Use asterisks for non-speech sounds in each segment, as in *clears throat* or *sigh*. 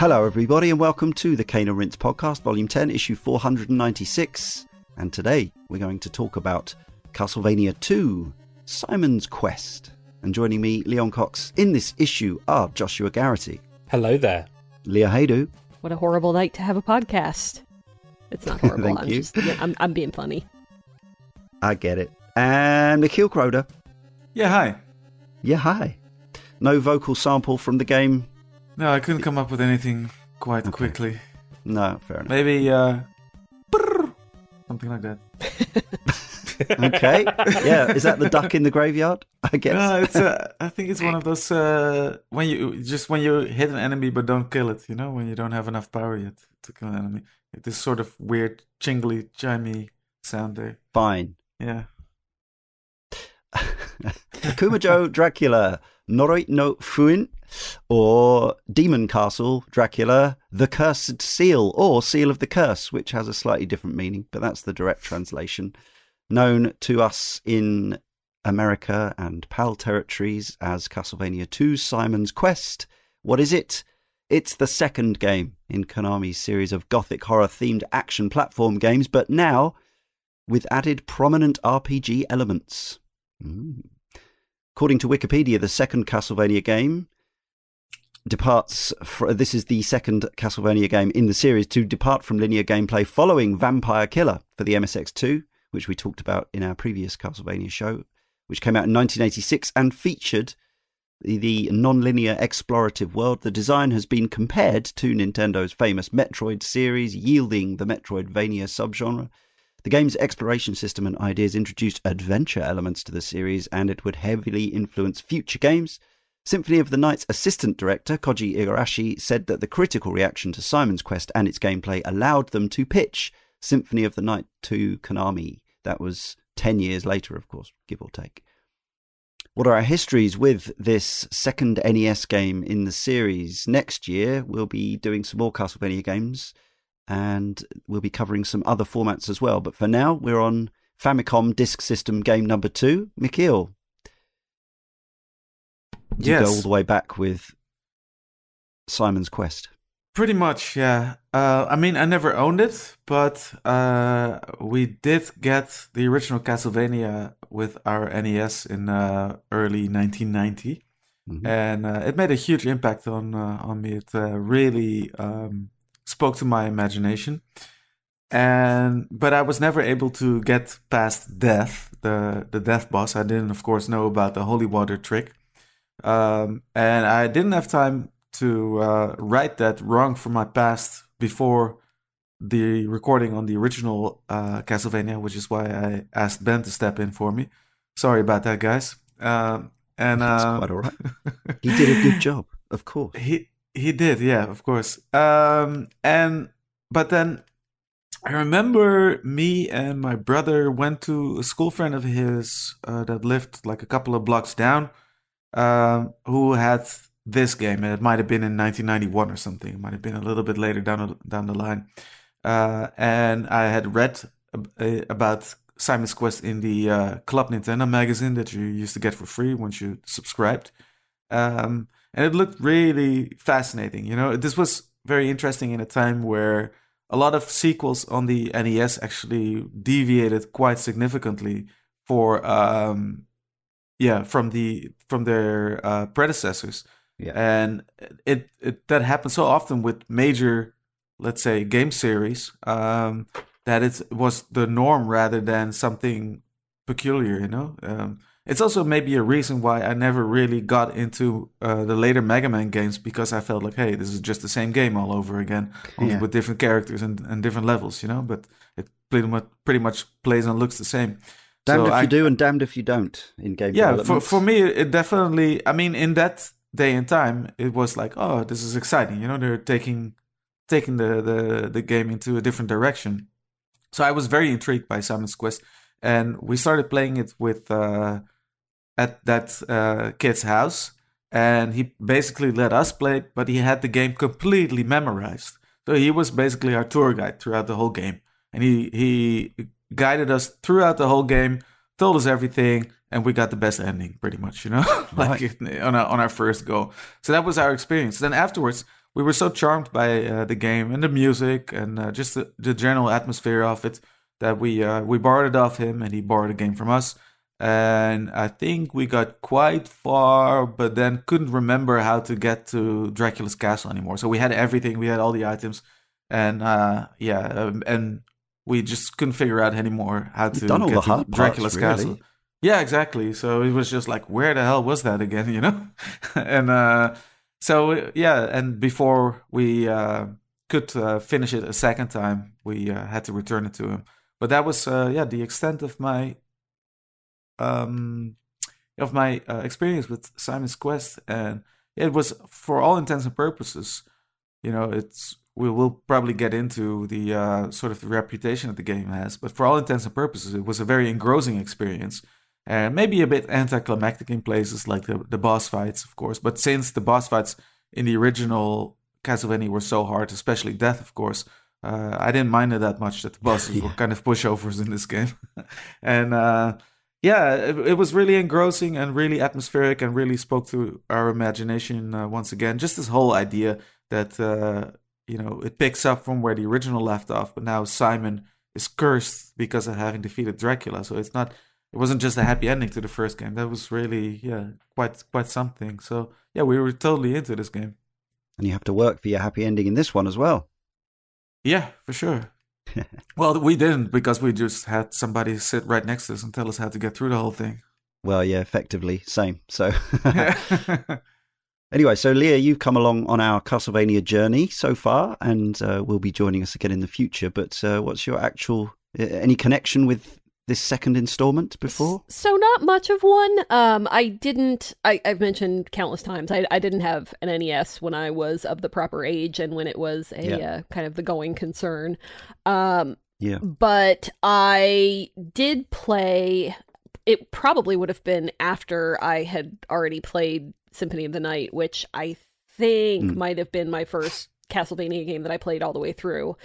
Hello, everybody, and welcome to the Cane and Rinse podcast, volume 10, issue 496. And today we're going to talk about Castlevania 2 Simon's Quest. And joining me, Leon Cox, in this issue are Joshua Garrity, Hello there. Leah Haydu, What a horrible night to have a podcast. It's not *laughs* horrible. Thank I'm you. just yeah, I'm I'm being funny. I get it, and Michiel Croder. Yeah, hi. Yeah, hi. No vocal sample from the game. No, I couldn't come up with anything quite Okay. quickly. No, fair enough. Maybe uh something like that. *laughs* Okay. yeah, is that the duck in the graveyard? I guess. No, it's uh, I think it's one of *laughs* those uh when you just when you hit an enemy but don't kill it, you know, when you don't have enough power yet to kill an enemy. This sort of weird jingly chimey sound there. Fine. Yeah. *laughs* Akumajo Dracula, Noroi no Fuin, or Demon Castle Dracula, The Cursed Seal, or Seal of the Curse, which has a slightly different meaning, but that's the direct translation. Known to us in America and PAL territories as Castlevania 2 Simon's Quest. What is it? It's the second game in Konami's series of gothic horror themed action platform games, but now with added prominent RPG elements. Mm. According to Wikipedia, the second Castlevania game departs. This is the second Castlevania game in the series to depart from linear gameplay following Vampire Killer for the MSX2, which we talked about in our previous Castlevania show, which came out in 1986 and featured the, the non-linear explorative world. The design has been compared to Nintendo's famous Metroid series, yielding the Metroidvania subgenre. The game's exploration system and ideas introduced adventure elements to the series, and it would heavily influence future games. Symphony of the Night's assistant director, Koji Igarashi, said that the critical reaction to Simon's Quest and its gameplay allowed them to pitch Symphony of the Night to Konami. That was 10 years later, of course, give or take. What are our histories with this second NES game in the series? Next year, we'll be doing some more Castlevania games and we'll be covering some other formats as well. But for now, we're on Famicom Disk System game number two. Michiel, you Yes. go all the way back with Simon's Quest. Pretty much, yeah. Uh, I mean, I never owned it, but uh, we did get the original Castlevania with our NES in uh, early 1990, Mhm. and uh, it made a huge impact on uh, on me. It uh, really um, spoke to my imagination, and but I was never able to get past death, the the death boss. I didn't, of course, know about the holy water trick, um, and I didn't have time to uh, right that wrong from my past before the recording on the original uh, Castlevania, which is why I asked Ben to step in for me. Sorry about that, guys. Um, and That's uh, quite all right. *laughs* He did a good job, of course. he he did, yeah, of course. Um, and but then I remember me and my brother went to a school friend of his uh, that lived like a couple of blocks down, um, who had this game, and it might have been in 1991 or something. It might have been a little bit later down the, down the line. Uh, and I had read uh, about Simon's Quest in the uh, Club Nintendo magazine that you used to get for free once you subscribed. Um, and it looked really fascinating. You know, this was very interesting in a time where a lot of sequels on the NES actually deviated quite significantly for, um, yeah, from the from their uh, predecessors. Yeah. And it, it that happens so often with major, let's say, game series, um, that it was the norm rather than something peculiar. You know, um, it's also maybe a reason why I never really got into uh, the later Mega Man games because I felt like, hey, this is just the same game all over again, only Yeah. with different characters and, and different levels. You know, but it pretty much pretty much plays and looks the same. Damned So if I- you do and damned if you don't in game yeah for, for me it definitely i mean in that day and time it was like oh this is exciting you know they're taking taking the the, the game into a different direction. So i was very intrigued by simon's quest and we started playing it with uh at that uh kid's house and he basically let us play it but he had the game completely memorized. So he was basically our tour guide throughout the whole game and he he guided us throughout the whole game told us everything and we got the best ending pretty much you know *laughs* like Right. *laughs* on our, on our first go so that was our experience then afterwards we were so charmed by uh, the game and the music and uh, just the, the, general atmosphere of it that we uh, we borrowed it off him and he borrowed a game from us. And I think we got quite far, but then couldn't remember how to get to Dracula's castle anymore. So we had everything, we had all the items, and uh, yeah, um, and we just couldn't figure out anymore how to done all get the to hard Dracula's parts, really. castle. Yeah, exactly. So it was just like, where the hell was that again? *laughs* You know, and uh, so yeah, and before we uh, could uh, finish it a second time, we uh, had to return it to him. But that was uh, yeah the extent of my um, of my uh, experience with Simon's Quest, and it was for all intents and purposes, you know, it's we will probably get into the uh, sort of the reputation that the game has, but for all intents and purposes, it was a very engrossing experience. And maybe a bit anticlimactic in places like the, the boss fights, of course. But since the boss fights in the original Castlevania were so hard, especially Death, of course, uh, I didn't mind it that much that the *laughs* bosses yeah. were kind of pushovers in this game. *laughs* and uh, yeah, it, it, was really engrossing and really atmospheric and really spoke to our imagination uh, once again. Just this whole idea that uh, you know it picks up from where the original left off, but now Simon is cursed because of having defeated Dracula. So it's not it wasn't just a happy ending to the first game. That was really yeah quite quite something. So yeah, we were totally into this game. And you have to work for your happy ending in this one as well. Yeah, for sure. *laughs* well, we didn't because we just had somebody sit right next to us and tell us how to get through the whole thing. Well, yeah, effectively, same. So, *laughs* *laughs* anyway, so Leah, you've come along on our Castlevania journey so far, and uh, will be joining us again in the future. But uh, what's your actual any connection with this second installment before? So not much of one. Um, I didn't. I, have mentioned countless times. I, I didn't have an NES when I was of the proper age and when it was a yeah. uh, kind of the going concern. Um, yeah. But I did play. It probably would have been after I had already played Symphony of the Night, which I think mm. might have been my first Castlevania game that I played all the way through.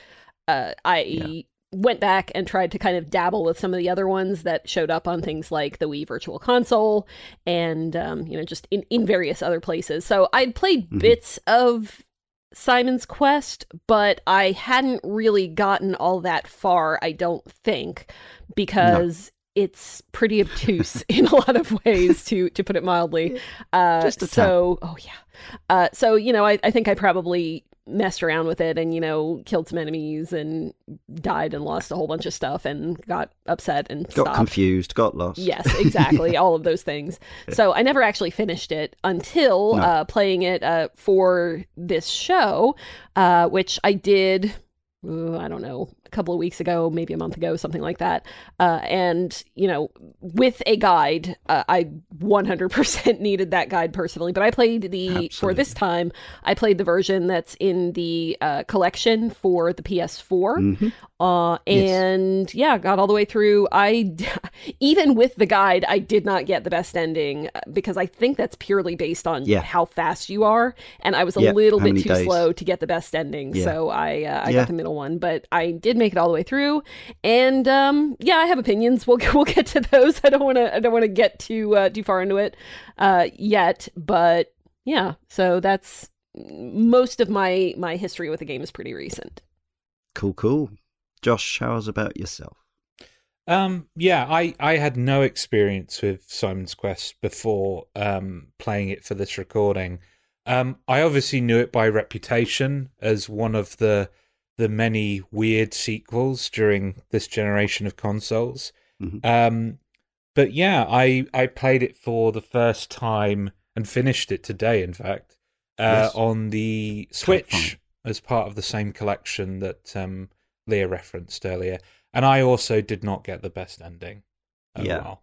Uh, I yeah went back and tried to kind of dabble with some of the other ones that showed up on things like the Wii Virtual Console and um, you know just in, in various other places. So I'd played mm-hmm. bits of Simon's Quest, but I hadn't really gotten all that far, I don't think, because. It's pretty obtuse *laughs* in a lot of ways, to to put it mildly. Uh, Just a so, oh yeah. Uh, so you know, I, I think I probably messed around with it and you know killed some enemies and died and lost a whole bunch of stuff and got upset and got stopped. confused got lost yes exactly *laughs* all of those things so i never actually finished it until no. uh, playing it uh, for this show uh, which i did I don't know, a couple of weeks ago, maybe a month ago, something like that. Uh, and, you know, with a guide, uh, I 100% *laughs* needed that guide personally. But I played the, Absolutely. for this time, I played the version that's in the uh, collection for the PS4. Mm-hmm. Uh, and yes. yeah, got all the way through. I, *laughs* even with the guide, I did not get the best ending uh, because I think that's purely based on yeah. how fast you are. And I was a yeah. little how bit too days? slow to get the best ending. Yeah. So I, uh, I got the middle one, but I did make it all the way through. And um, yeah, I have opinions. We'll, *laughs* we'll get to those. I don't want to, I don't want to get too, uh, too far into it uh, yet, but yeah, so that's most of my, my history with the game is pretty recent. Cool, cool. Josh, how's about yourself? Um, yeah, I, I had no experience with Simon's Quest before um, playing it for this recording. Um, I obviously knew it by reputation as one of the the many weird sequels during this generation of consoles. Mm-hmm. Um, but yeah, I I played it for the first time and finished it today. In fact, uh, yes. on the Switch as part of the same collection that um, Leah referenced earlier. And I also did not get the best ending. Oh, yeah. Well.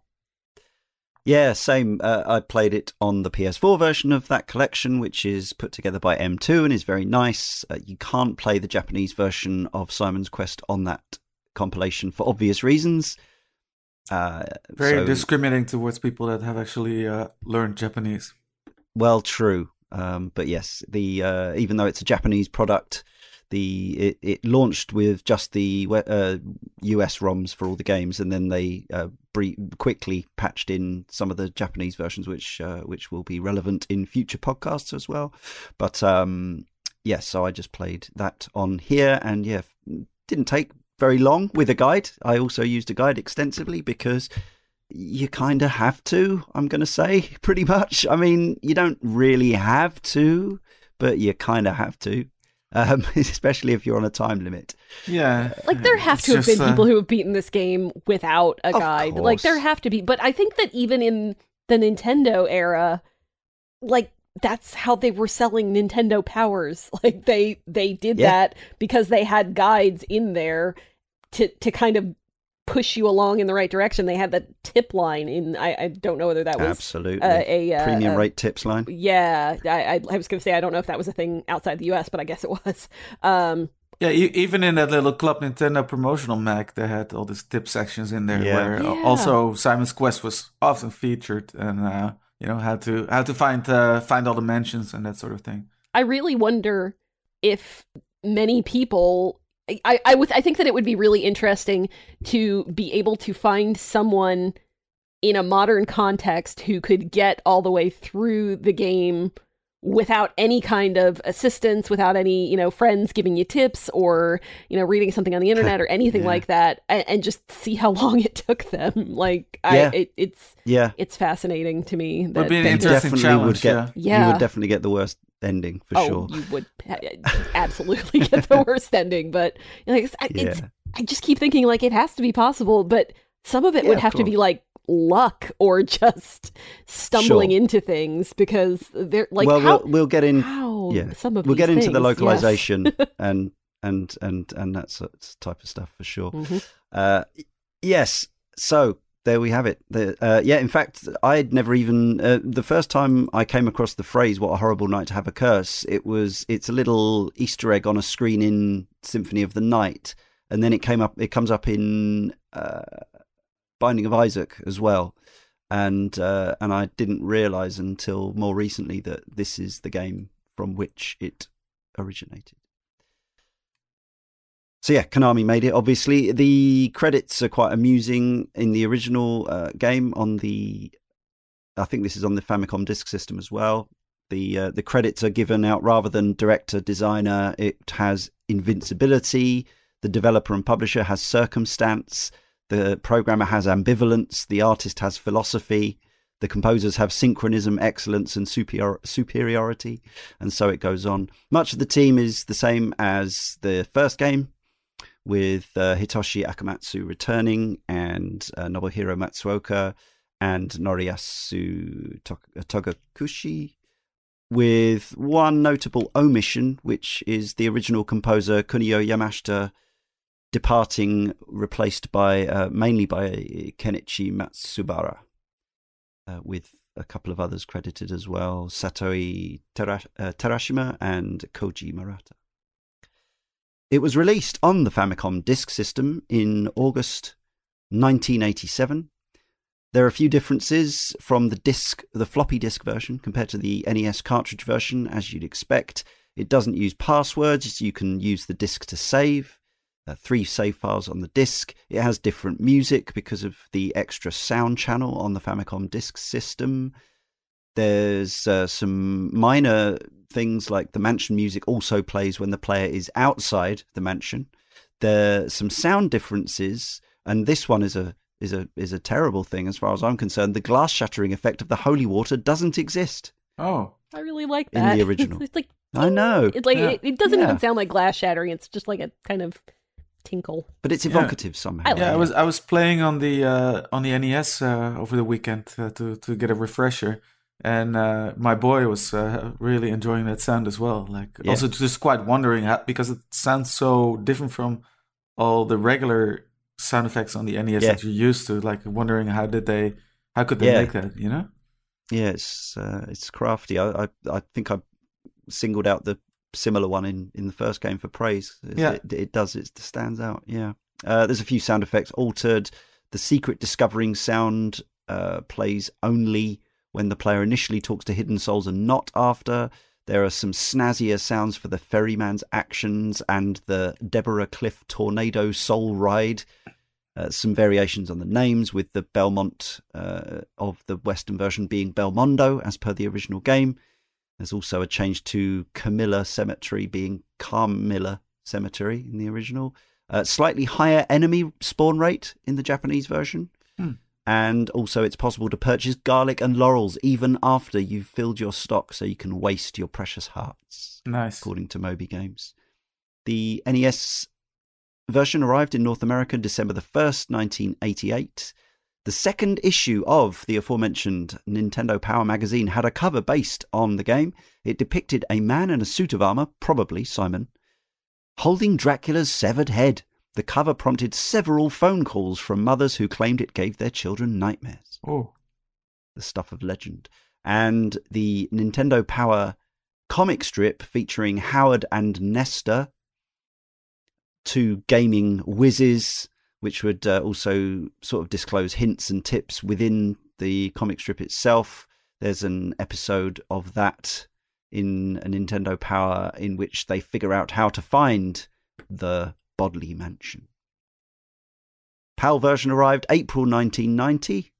Yeah, same. Uh, I played it on the PS4 version of that collection, which is put together by M2 and is very nice. Uh, you can't play the Japanese version of Simon's Quest on that compilation for obvious reasons. Uh, very so, discriminating towards people that have actually uh, learned Japanese. Well, true. Um, but yes, the uh, even though it's a Japanese product, the it, it launched with just the uh, US ROMs for all the games, and then they uh, quickly patched in some of the Japanese versions, which uh, which will be relevant in future podcasts as well. But um, yes, yeah, so I just played that on here, and yeah, didn't take very long with a guide. I also used a guide extensively because you kind of have to, I'm going to say, *laughs* pretty much. I mean, you don't really have to, but you kind of have to. Um, *laughs* especially if you're on a time limit. Yeah. Like there have to have been uh... people who have beaten this game without a guide. Like there have to be, but I think that even in the Nintendo era, like that's how they were selling Nintendo powers. *laughs* Like they they did yeah. that because they had guides in there to to kind of push you along in the right direction. They had the tip line in. I, I don't know whether that was absolutely uh, a uh, premium rate tips line. Yeah, I, I was going to say I don't know if that was a thing outside the U.S., but I guess it was. *laughs* Um, yeah, even in that little Club Nintendo promotional mag, they had all these tip sections in there yeah. where yeah. also Simon's Quest was often featured, and uh, you know how to how to find uh, find all the mansions and that sort of thing. I really wonder if many people I, I would I think that it would be really interesting to be able to find someone in a modern context who could get all the way through the game without any kind of assistance, without any, you know, friends giving you tips or, you know, reading something on the internet or anything *laughs* yeah. like that and, and, just see how *laughs* long it took them. Like yeah. I it, it's yeah. it's fascinating to me that would be an interesting challenge. Would get, yeah. yeah. You would definitely get the worst ending for oh, sure. You would *laughs* absolutely get the worst ending, but like it's, yeah. I just keep thinking like it has to be possible, but some of it yeah, would have to be like luck or just stumbling sure. into things because they're like well how, we'll, we'll get in how yeah some of we'll get things, into the localization yes. *laughs* and and and and that type of stuff for sure mm-hmm. uh, yes so there we have it. The, uh, yeah, in fact, I'd never even uh, the first time I came across the phrase "What a horrible night to have a curse." It was it's a little Easter egg on a screen in Symphony of the Night, and then it came up. It comes up in uh, Binding of Isaac as well, and uh, and I didn't realize until more recently that this is the game from which it originated. So yeah, Konami made it. Obviously, the credits are quite amusing in the original uh, game. On the, I think this is on the Famicom Disk System as well. The uh, the credits are given out rather than director designer. It has invincibility. The developer and publisher has circumstance. The programmer has ambivalence. The artist has philosophy. The composers have synchronism, excellence, and superior- superiority, and so it goes on. Much of the team is the same as the first game, with uh, Hitoshi Akamatsu returning and uh, Nobuhiro Matsuoka and Noriyasu Togakushi, with one notable omission, which is the original composer Kinuyo Yamashita departing, replaced by uh, mainly by Kenichi Matsubara, uh, with a couple of others credited as well, Satoe Tera- uh, Terashima and Koji Murata. It was released on the Famicom Disk System in August 1987. There are a few differences from the disk, the floppy disk version compared to the NES cartridge version, as you'd expect. It doesn't use passwords, you can use the disk to save. Uh, three save files on the disk. It has different music because of the extra sound channel on the Famicom disk system. There's uh, some minor things like the mansion music also plays when the player is outside the mansion. There's some sound differences, and this one is a is a is a terrible thing as far as I'm concerned. The glass shattering effect of the holy water doesn't exist. Oh, I really like that in the *laughs* original. it's like I know. It's like yeah. it, it, doesn't yeah. even sound like glass shattering. It's just like a kind of tinkle. But it's evocative yeah. somehow. I like yeah, I was I was playing on the uh, on the NES uh, over the weekend uh, to to get a refresher, and uh, my boy was uh, really enjoying that sound as well. Like yeah. also just quite wondering how, because it sounds so different from all the regular sound effects on the NES yeah. that you're used to. Like wondering how did they, how could they yeah. make that? You know? Yeah, it's uh, it's crafty. I, I, I think I singled out the similar one in in the first game for praise. yeah, it, it does. It stands out. Yeah. Uh, there's a few sound effects altered. The secret discovering sound uh, plays only when the player initially talks to hidden souls and not after. There are some snazzier sounds for the ferryman's actions and the Deborah Cliff Tornado Soul Ride. Uh, some variations on the names, with the Belmont uh, of the Western version being Belmondo, as per the original game. There's also a change to Camilla Cemetery being Carmilla Cemetery in the original. Uh, slightly higher enemy spawn rate in the Japanese version. Hmm. And also, it's possible to purchase garlic and laurels even after you've filled your stock so you can waste your precious hearts, Nice. according to Moby Games. The NES version arrived in North America December the 1st, 1988. The second issue of the aforementioned Nintendo Power magazine had a cover based on the game. It depicted a man in a suit of armor, probably Simon, holding Dracula's severed head. The cover prompted several phone calls from mothers who claimed it gave their children nightmares. Oh, The stuff of legend. And the Nintendo Power comic strip featuring Howard and Nestor, two gaming whizzes, which would uh, also sort of disclose hints and tips within the comic strip itself. There's an episode of that in a Nintendo Power in which they figure out how to find the Bodley Mansion. PAL version arrived April 1990.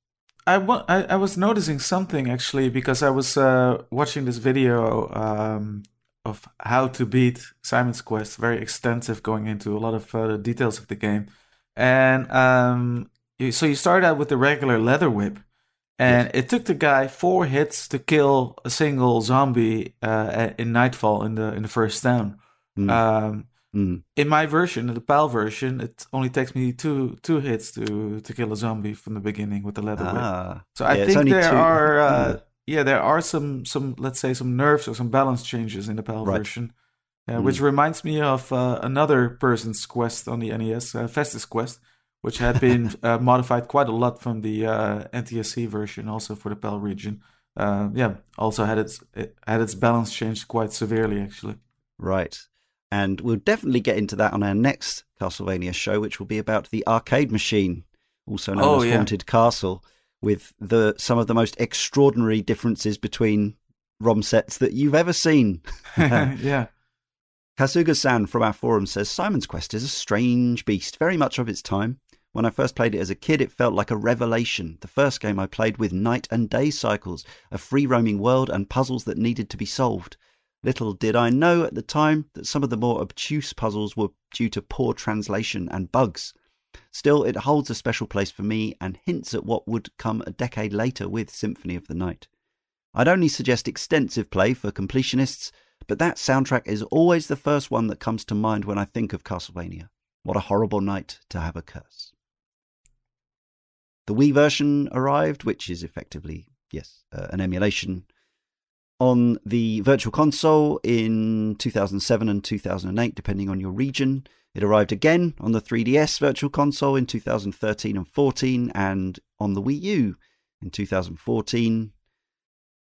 I, wa- I, I was noticing something actually because I was uh, watching this video um, of how to beat Simon's Quest, very extensive, going into a lot of the details of the game. And um, you, so you start out with the regular leather whip, and it took the guy four hits to kill a single zombie uh, in Nightfall in the in the first town. Mm, Um, mm. in my version, the PAL version, it only takes me two two hits to to kill a zombie from the beginning with the leather whip. Ah, So I Yeah, think there two- are uh, Mm. yeah there are some some let's say some nerfs or some balance changes in the PAL Right. version, uh, which reminds me of uh, another person's quest on the NES, uh, Fester's Quest, which had been *laughs* uh, modified quite a lot from the uh, NTSC version, also for the PAL region. Uh, yeah, also had its it had its balance changed quite severely actually. Right. And we'll definitely get into that on our next Castlevania show, which will be about the arcade machine, also known Oh, as yeah. Haunted Castle, with the some of the most extraordinary differences between ROM sets that you've ever seen. *laughs* yeah. Kasuga-san from our forum says Simon's Quest is a strange beast, very much of its time. When I first played it as a kid, it felt like a revelation. The first game I played with night and day cycles, a free roaming world, and puzzles that needed to be solved. Little did I know at the time that some of the more obtuse puzzles were due to poor translation and bugs. Still, it holds a special place for me and hints at what would come a decade later with Symphony of the Night. I'd only suggest extensive play for completionists, but that soundtrack is always the first one that comes to mind when I think of Castlevania. What a horrible night to have a curse. The Wii version arrived, which is effectively, yes, uh, an emulation on the Virtual Console in 2007 and 2008, depending on your region. It arrived again on the 3DS Virtual Console in 2013 and 14, and on the Wii U in 2014.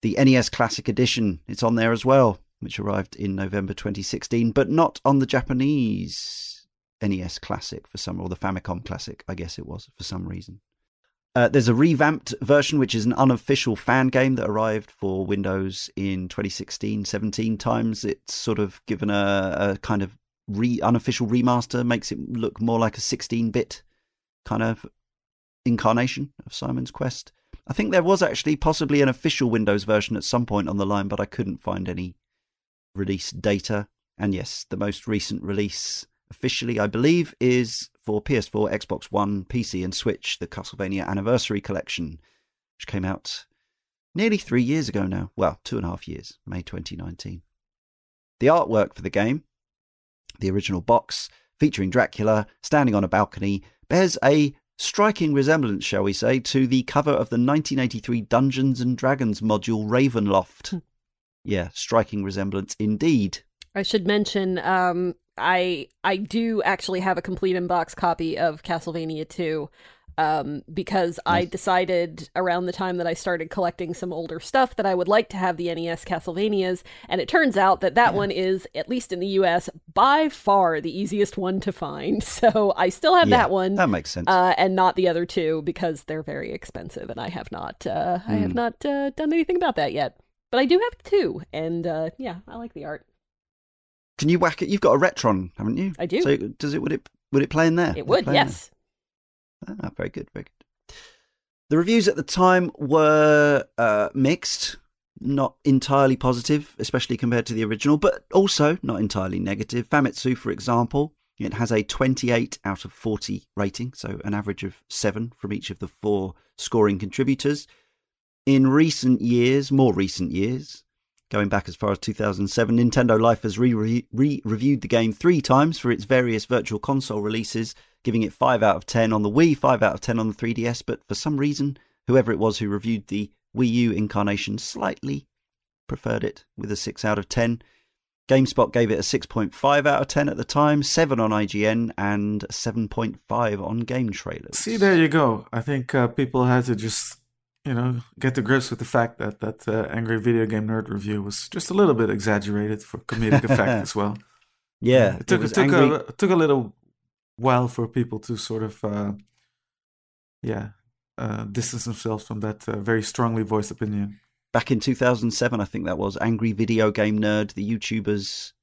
The NES Classic Edition, it's on there as well, which arrived in November 2016, but not on the Japanese NES Classic for some, or the Famicom Classic, I guess it was, for some reason. Uh, there's a revamped version, which is an unofficial fan game that arrived for Windows in 2016 17 times. It's sort of given a, a kind of re, unofficial remaster, makes it look more like a 16 bit kind of incarnation of Simon's Quest. I think there was actually possibly an official Windows version at some point on the line, but I couldn't find any release data. And yes, the most recent release officially, I believe, is for PS4, Xbox One, PC, and Switch, the Castlevania Anniversary Collection, which came out nearly three years ago now. Well, two and a half years, May 2019. The artwork for the game, the original box featuring Dracula standing on a balcony, bears a striking resemblance, shall we say, to the cover of the 1983 Dungeons and Dragons module Ravenloft. Hmm. Yeah, striking resemblance indeed. I should mention, um, I I do actually have a complete in-box copy of Castlevania 2, um, because I decided around the time that I started collecting some older stuff that I would like to have the NES Castlevanias, and it turns out that that Yeah. one is, at least in the US, by far the easiest one to find. *laughs* So I still have Yeah, that one. That makes sense. uh, and not the other two because they're very expensive, and I have not, uh, I have Hmm. not uh, done anything about that yet. But I do have two, and uh, yeah, I like the art. Can you whack it? You've got a Retron, haven't you? I do. So does it? Would it? Would it play in there? It would, in yes. Ah, very good, very good. The reviews at the time were uh, mixed. not entirely positive, especially compared to the original, but also not entirely negative. Famitsu, for example, it has a 28 out of 40 rating, so an average of 7 from each of the four scoring contributors. In recent years, more recent years, going back as far as 2007, Nintendo Life has re reviewed the game three times for its various virtual console releases, giving it 5 out of 10 on the Wii, 5 out of 10 on the 3DS, but for some reason, whoever it was who reviewed the Wii U incarnation slightly preferred it with a 6 out of 10. GameSpot gave it a 6.5 out of 10 at the time, 7 on IGN, and 7.5 on Game Trailers. See, there you go. I think uh, people had to just, you know, get to grips with the fact that that uh, Angry Video Game Nerd review was just a little bit exaggerated for comedic effect as well. *laughs* Yeah, it took it, it took angry... a it took a little while for people to sort of, uh, yeah, uh, distance themselves from that uh, very strongly voiced opinion back in 2007, I think that was Angry Video Game Nerd, the YouTuber's,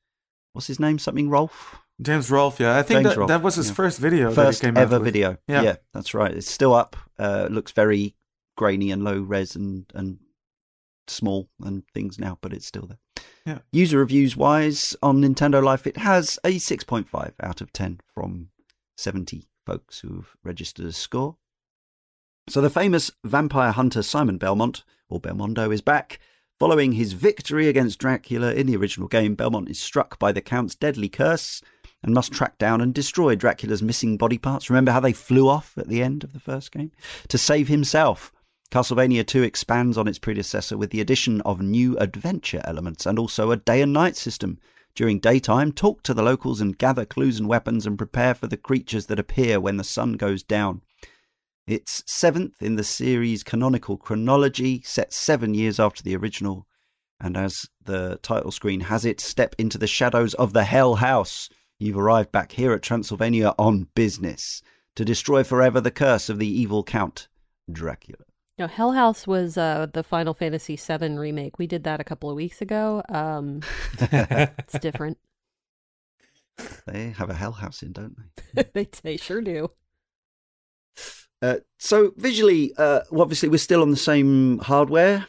what's his name? Something Rolfe. James Rolfe, yeah. I think that, that was his yeah. first video. First ever video. Yeah. yeah. that's right. It's still up. Uh, looks very grainy and low res and, and small and things now, but it's still there. Yeah. User reviews wise on Nintendo Life, it has a 6.5 out of 10 from 70 folks who've registered a score. So the famous vampire hunter Simon Belmont or Belmondo, is back. Following his victory against Dracula in the original game, Belmont is struck by the Count's deadly curse and must track down and destroy Dracula's missing body parts. Remember how they flew off at the end of the first game? To save himself. Castlevania 2 expands on its predecessor with the addition of new adventure elements and also a day and night system. During daytime, talk to the locals and gather clues and weapons and prepare for the creatures that appear when the sun goes down. It's seventh in the series' canonical chronology, set seven years after the original. And as the title screen has it, step into the shadows of the Hell House. You've arrived back here at Transylvania on business to destroy forever the curse of the evil Count Dracula. No, Hell House was uh, the Final Fantasy VII remake. We did that a couple of weeks ago. Um, *laughs* it's different. They have a Hell House in, don't they? *laughs* they, they sure do. Uh, so visually, uh, obviously, we're still on the same hardware,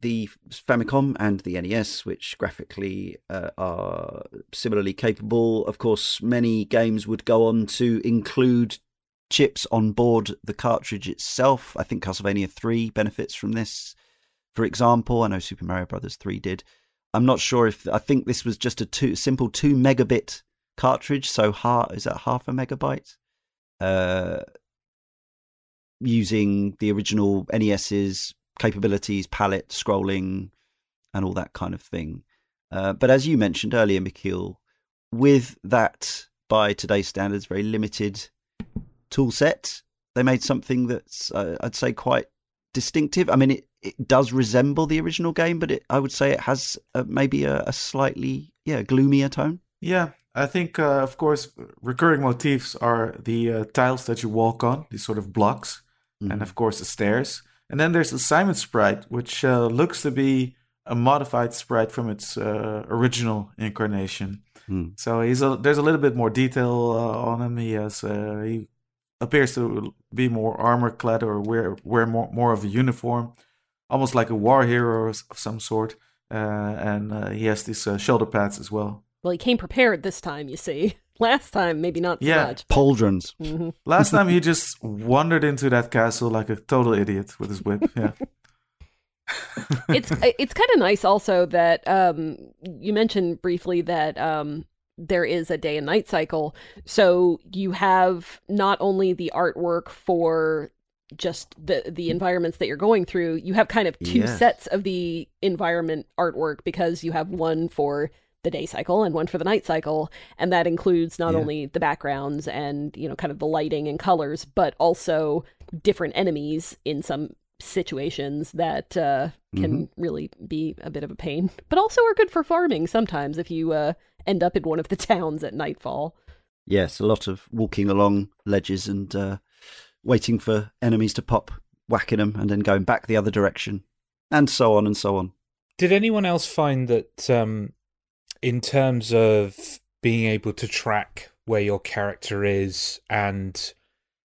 the Famicom and the NES, which graphically uh, are similarly capable. Of course, many games would go on to include chips on board the cartridge itself. I think Castlevania 3 benefits from this, for example. I know Super Mario Brothers 3 did. I'm not sure if I think this was just a two, simple two megabit cartridge. So, ha- is that half a megabyte? Uh, using the original NES's capabilities, palette, scrolling, and all that kind of thing. Uh, but as you mentioned earlier, Michiel, with that, by today's standards, very limited tool set, they made something that's, uh, I'd say, quite distinctive. I mean, it, it does resemble the original game, but it, I would say it has a, maybe a, a, slightly, yeah, gloomier tone. Yeah, I think, uh, of course, recurring motifs are the uh, tiles that you walk on, these sort of blocks mm-hmm. and of course the stairs. And then there's the Simon sprite, which uh, looks to be a modified sprite from its uh, original incarnation. Mm. So he's a, there's a little bit more detail uh, on him. He has uh, he appears to be more armor clad or wear wear more more of a uniform, almost like a war hero of some sort. Uh, and uh, he has these shoulder pads as well. Well, he came prepared this time, you see. *laughs* Last time, maybe not so yeah. much. Pauldrons. Mm-hmm. *laughs* Last time, he just wandered into that castle like a total idiot with his whip. Yeah. *laughs* it's it's kind of nice also that um, you mentioned briefly that um, there is a day and night cycle. So you have not only the artwork for just the the environments that you're going through, you have kind of two yes. sets of the environment artwork because you have one for the day cycle and one for the night cycle and that includes not yeah. only the backgrounds and you know kind of the lighting and colors but also different enemies in some situations that uh, can mm-hmm. really be a bit of a pain *laughs* but also are good for farming sometimes if you uh, end up in one of the *laughs* towns at nightfall yes a lot of walking along ledges and uh, waiting for enemies to pop whacking them and then going back the other direction and so on and so on did anyone else find that um, in terms of being able to track where your character is and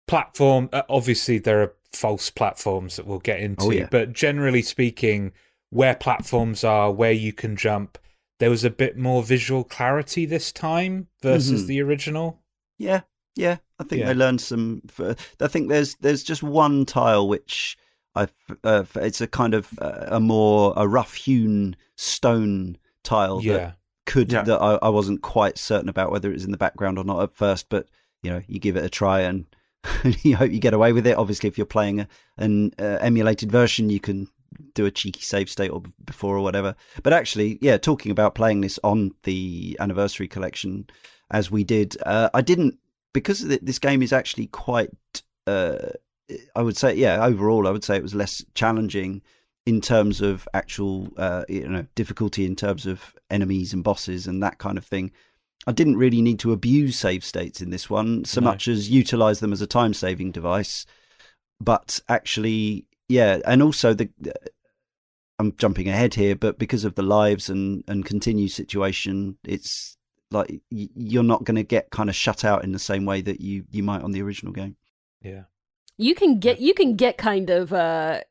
platform uh, obviously there are false platforms that we'll get into oh, yeah. but generally speaking where platforms are, where you can jump. There was a bit more visual clarity this time versus Mhm. the original. Yeah, yeah. I think Yeah. they learned some. I think there's there's just one tile which I. Uh, it's a kind of uh, a more a rough hewn stone tile that Yeah, could Yeah. that I, I wasn't quite certain about whether it was in the background or not at first, but you know, you give it a try and *laughs* you hope you get away with it. Obviously, if you're playing a, an uh, emulated version, you can do a cheeky save state or before or whatever. But actually, yeah, talking about playing this on the anniversary collection as we did, uh, I didn't because this game is actually quite. Uh, I would say, yeah, overall, I would say it was less challenging in terms of actual, uh, you know, difficulty in terms of enemies and bosses and that kind of thing. I didn't really need to abuse save states in this one so No. much as utilize them as a time saving device. But actually, yeah, and also the. I'm jumping ahead here, but because of the lives and and continue situation, it's like you're not going to get kind of shut out in the same way that you you might on the original game. yeah. You can get you can get kind of uh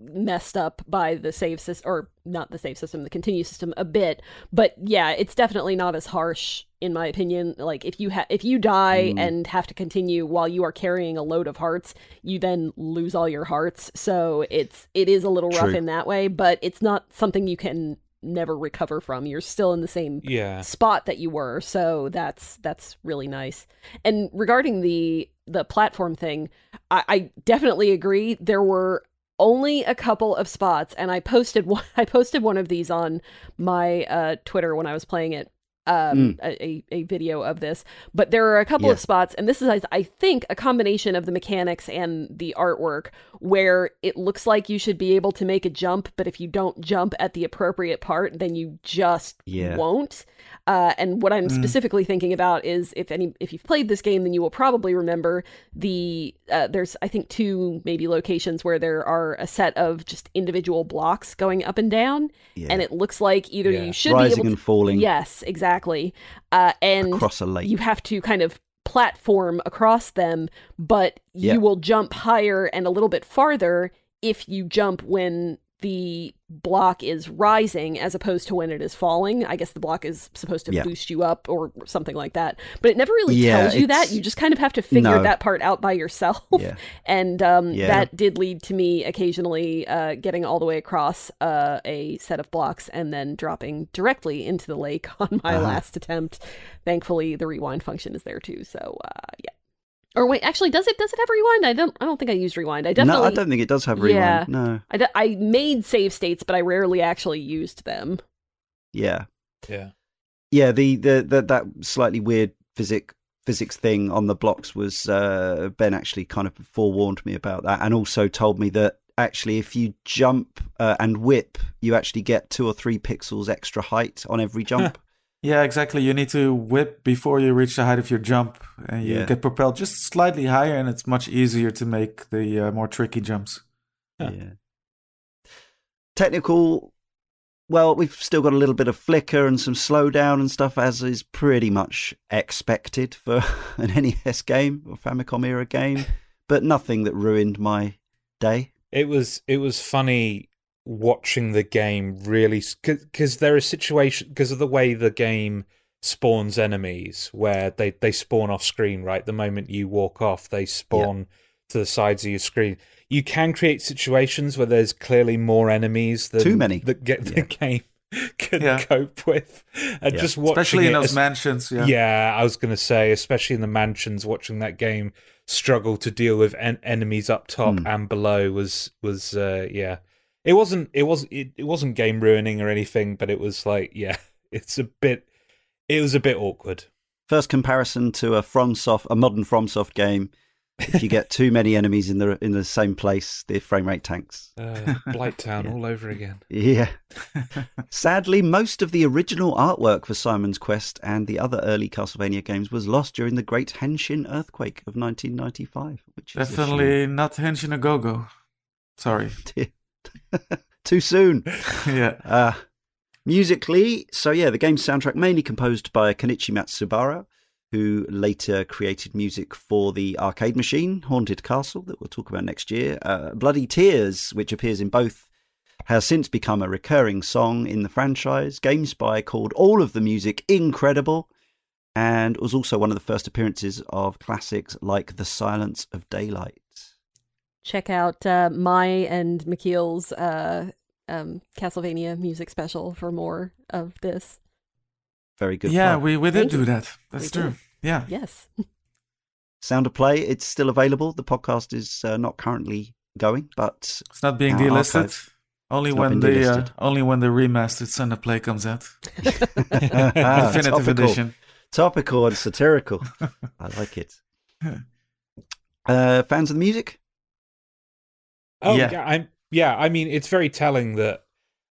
messed up by the save system or not the save system, the continue system a bit, but yeah, it's definitely not as harsh in my opinion. Like if you ha- if you die Mm. and have to continue while you are carrying a load of hearts, you then lose all your hearts. So it's it is a little rough in that way, but it's not something you can never recover from. You're still in the same Yeah. spot that you were so that's that's really nice and regarding the the platform thing I, I definitely agree there were only a couple of spots and i posted one *laughs* i posted one of these on my uh twitter when i was playing it um a, a, a video of this but there are a couple Yeah. of spots and this is I- think a combination of the mechanics and the artwork where it looks like you should be able to make a jump but if you don't jump at the appropriate part then you just Yeah. won't uh, and what I'm Mm. specifically thinking about is if any if you've played this game, then you will probably remember the uh, there's I think two maybe locations where there are a set of just individual blocks going up and down, Yeah, and it looks like either you should rising be able and falling yes exactly, uh, and across a lake. you have to kind of platform across them, but Yeah. you will jump higher and a little bit farther if you jump when the block is rising as opposed to when it is falling. I guess the block is supposed to Yeah. boost you up or something like that. But it never really Yeah, tells you that. You just kind of have to figure No. that part out by yourself. yeah, *laughs* And um, that did lead to me occasionally uh, getting all the way across uh, a set of blocks and then dropping directly into the lake *laughs* on my Uh-huh. last attempt. Thankfully, the rewind function is there too. So uh, yeah. Or wait, actually, does it does it have rewind? I don't. I don't think I used rewind. I definitely. no, I don't think it does have rewind. Yeah. No, I, d- I made save states, but I rarely actually used them. yeah, Yeah. yeah. The the, the that slightly weird physic physics thing on the blocks was uh, Ben actually kind of forewarned me about that, and also told me that actually if you jump uh, and whip, you actually get two or three pixels extra height on every *laughs* jump. Yeah, exactly. You need to whip before you reach the height of your jump, and you Yeah. get propelled just slightly higher, and it's much easier to make the uh, more tricky jumps. Huh. Yeah. Technical. Well, we've still got a little bit of flicker and some slowdown and stuff, as is pretty much expected for *laughs* an NES game or Famicom era game, but nothing that ruined my day. It was it was funny watching the game really because there are situations because of the way the game spawns enemies where they they spawn off screen right the moment you walk off they spawn to the sides of your screen you can create situations where there's clearly more enemies than Too many. that get the Yeah. *laughs* game can Yeah. cope with and Yeah. just watching Especially in it, those es- mansions. Yeah. yeah. I was going to say, especially in the mansions, watching that game struggle to deal with en- enemies up top Hmm. and below was was uh, yeah. It wasn't it was it, it wasn't game ruining or anything, but it was like yeah, *laughs* it's a bit it was a bit awkward. First comparison to a FromSoft, a modern FromSoft game. If you get too many enemies in the in the same place, the frame rate tanks. *laughs* Uh, Blighttown Yeah. all over again. *laughs* Yeah. Sadly, most of the original artwork for Simon's Quest and the other early Castlevania games was lost during the Great Henshin earthquake of 1995, which is Definitely not Henshin a Go Go. Sorry. *laughs* too soon. *laughs* yeah. Uh, musically, so yeah, the game's soundtrack mainly composed by Kenichi Matsubara, who later created music for the arcade machine Haunted Castle that we'll talk about next year. Uh, Bloody Tears, which appears in both has since become a recurring song in the franchise. GameSpy called all of the music incredible and was also one of the first appearances of classics like The Silence of Daylight. Check out uh, my and Michiel's uh, um, Castlevania music special for more of this. Very good. Yeah, plug. we, we did Thank do you. that. That's We true. did. Yeah. Yes. *laughs* Sound of Play, it's still available. The podcast is uh, not currently going, but It's not being Our delisted. archive. Only It's when the uh, only when the remastered Sound of Play comes out. *laughs* *laughs* Ah, Definitive topical. edition. topical and satirical. I like it. Uh, fans of the music? Oh Yeah. yeah. I'm yeah, I mean it's very telling that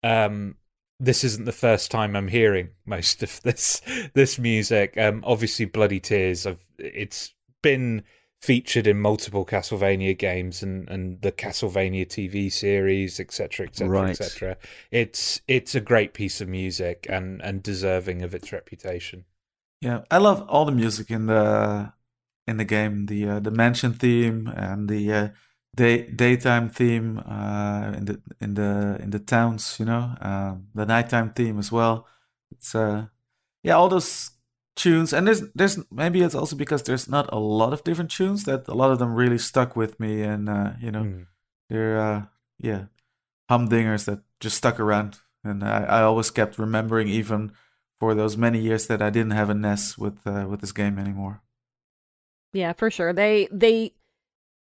um this isn't the first time I'm hearing *laughs* most of this this music. Um obviously Bloody Tears I've it's been featured in multiple Castlevania games and, and the Castlevania TV series, etc. etc. Etc. It's it's a great piece of music and, and deserving of its reputation. Yeah, I love all the music in the in the game. The uh, the mansion theme and the uh, day daytime theme uh, in the in the in the towns. You know, um, the nighttime theme as well. It's uh, yeah, all those tunes. And there's there's maybe it's also because there's not a lot of different tunes that a lot of them really stuck with me. And uh, you know, Mm. they're uh, yeah, humdingers that just stuck around. And I, I always kept remembering even for those many years that I didn't have a NES with uh, with this game anymore. Yeah, for sure. They they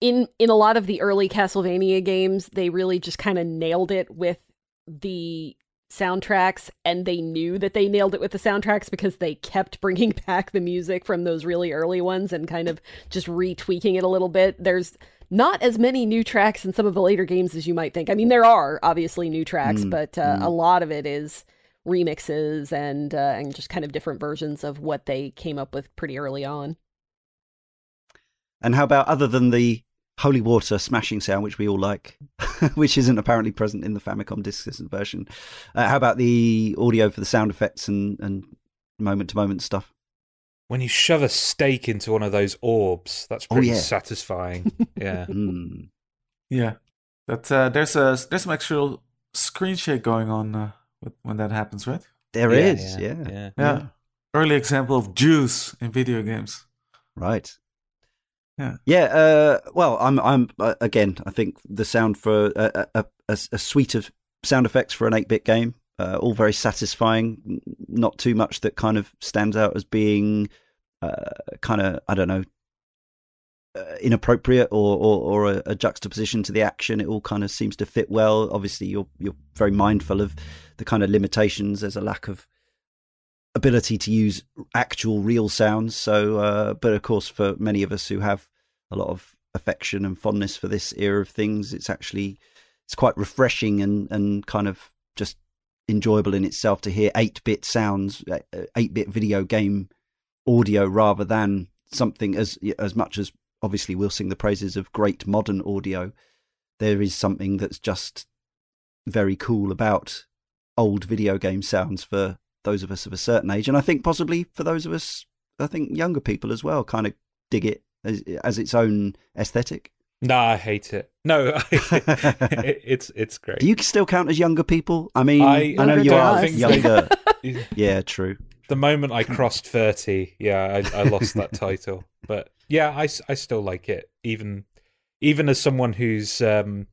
in in a lot of the early Castlevania games, they really just kind of nailed it with the soundtracks and they knew that they nailed it with the soundtracks because they kept bringing *laughs* back the music from those really early ones and kind of just retweaking it a little bit. There's not as many new tracks in some of the later games as you might think. I mean, there are obviously new tracks, Mm, but uh, mm. a lot of it is remixes and uh, and just kind of different versions of what they came up with pretty early on. And how about other than the holy water smashing sound, which we all like, *laughs* which isn't apparently present in the Famicom Disk System version? Uh, how about the audio for the sound effects and, and moment to moment stuff? When you shove a stake into one of those orbs, that's Oh, pretty yeah. satisfying. *laughs* yeah. Mm. Yeah, that uh, there's a there's some actual screen shake going on uh, when that happens, right? There yeah, is, yeah. yeah. Yeah. Early example of juice in video games. Right. Yeah. Yeah. Uh, well, I'm. I'm uh, again. I think the sound for a, a, a, a suite of sound effects for an 8-bit game, uh, all very satisfying. Not too much that kind of stands out as being uh, kind of I don't know uh, inappropriate or or, or a, a juxtaposition to the action. It all kind of seems to fit well. Obviously, you're you're very mindful of the kind of limitations. There's a lack of ability to use actual real sounds. So, uh, but of course, for many of us who have a lot of affection and fondness for this era of things, it's actually it's quite refreshing and and kind of just enjoyable in itself to hear eight bit sounds, uh, uh, eight bit video game audio rather than something as as much as obviously we'll sing the praises of great modern audio. There is something that's just very cool about old video game sounds for those of us of a certain age, and I think possibly for those of us, I think younger people as well, kind of dig it as, as its own aesthetic. No, I hate it. No, *laughs* it, *laughs* it's it's great. Do you still count as younger people? I mean, I, I know you are think younger. *laughs* yeah, true. the moment I crossed 30, yeah, I, I lost that title. But yeah, I, I still like it, even even as someone who's, um,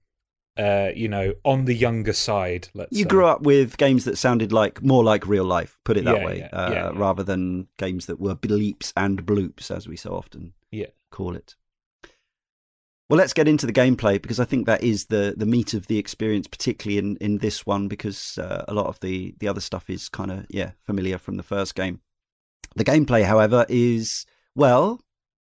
uh, you know, on the younger side. Let's You say. grew up with games that sounded like more like real life, put it that Yeah, way, yeah, uh, yeah. rather than games that were bleeps and bloops, as we so often Yeah. Call it. Well, let's get into the gameplay because I think that is the the meat of the experience, particularly in in this one, because uh, a lot of the the other stuff is kind of yeah familiar from the first game. The gameplay, however, is well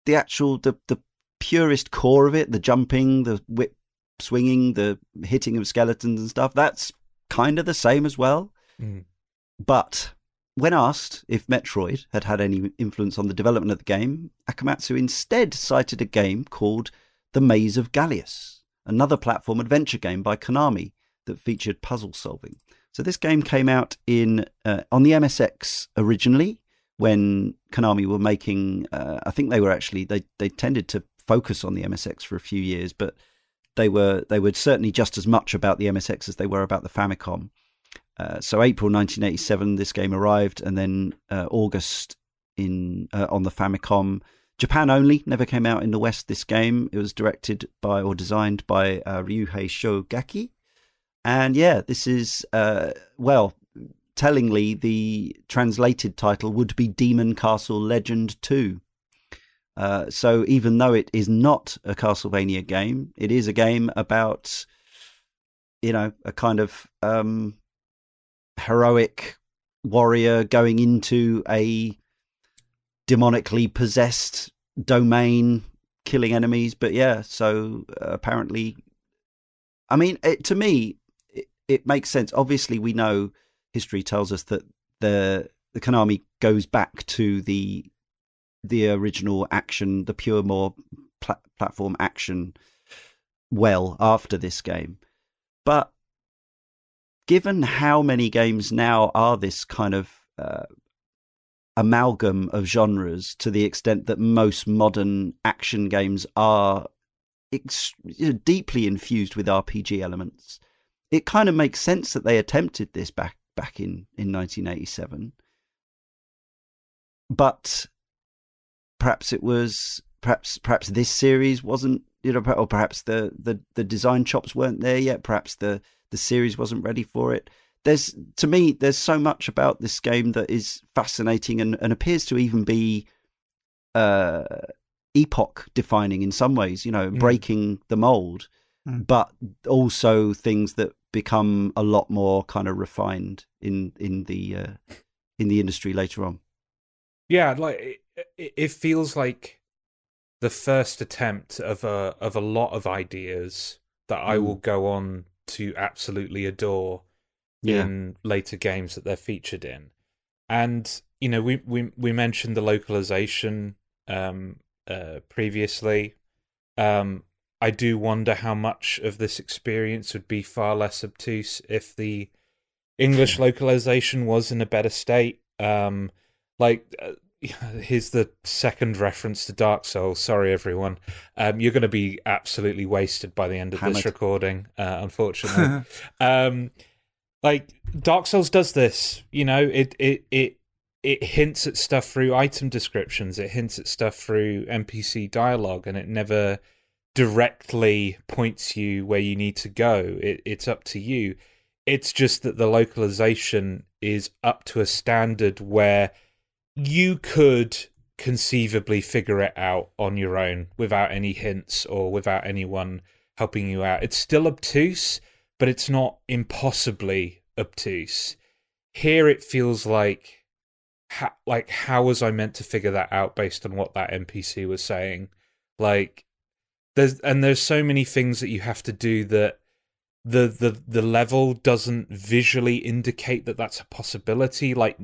the actual the the purest core of it, the jumping, the whip swinging, the hitting of skeletons and stuff. That's kind of the same as well. Mm. But when asked if Metroid had had any influence on the development of the game, Akamatsu instead cited a game called The Maze of Galious, another platform adventure game by Konami that featured puzzle solving. So this game came out in uh, on the MSX originally when Konami were making. Uh, I think they were actually they they tended to focus on the MSX for a few years, but they were they were certainly just as much about the MSX as they were about the Famicom. Uh, so April 1987, this game arrived, and then uh, August in uh, on the Famicom. Japan only, never came out in the West. This game it was directed by or designed by uh, Ryuhei Shogaki, and yeah, this is uh, well, tellingly the translated title would be Demon Castle Legend Two. So even though it is not a Castlevania game, it is a game about, you know, a kind of um, heroic warrior going into a demonically possessed domain, killing enemies. But yeah, so uh, apparently, I mean, it, to me, it, it makes sense. Obviously, we know history tells us that the the Konami goes back to the the original action, the pure more pl- platform action, well after this game. But given how many games now are this kind of uh, amalgam of genres to the extent that most modern action games are ex- deeply infused with RPG elements, it kind of makes sense that they attempted this back back in, in 1987. But perhaps it was perhaps perhaps this series wasn't you know or perhaps the the the design chops weren't there yet. Perhaps the the series wasn't ready for it. There's to me, there's so much about this game that is fascinating and, and appears to even be uh, epoch defining in some ways. You know, mm. breaking the mold, mm. but also things that become a lot more kind of refined in in the uh, in the industry later on. Yeah, like it, it feels like the first attempt of a of a lot of ideas that I will mm. go on to absolutely adore yeah. in later games that they're featured in. And you know, we we we mentioned the localization um, uh, previously. Um, I do wonder how much of this experience would be far less obtuse if the English localization was in a better state. Um, like, uh, *laughs* here's the second reference to Dark Souls. Sorry, everyone. Um, you're going to be absolutely wasted by the end of Hammered. this recording, uh, unfortunately. *laughs* um, like Dark Souls does this, you know, it it it it hints at stuff through item descriptions. It hints at stuff through NPC dialogue, and it never directly points you where you need to go. It, it's up to you. It's just that the localization is up to a standard where you could conceivably figure it out on your own without any hints or without anyone helping you out. It's still obtuse, but it's not impossibly obtuse. Here it feels like ha- like how was I meant to figure that out based on what that NPC was saying? Like there's and there's so many things that you have to do that the the the level doesn't visually indicate that that's a possibility like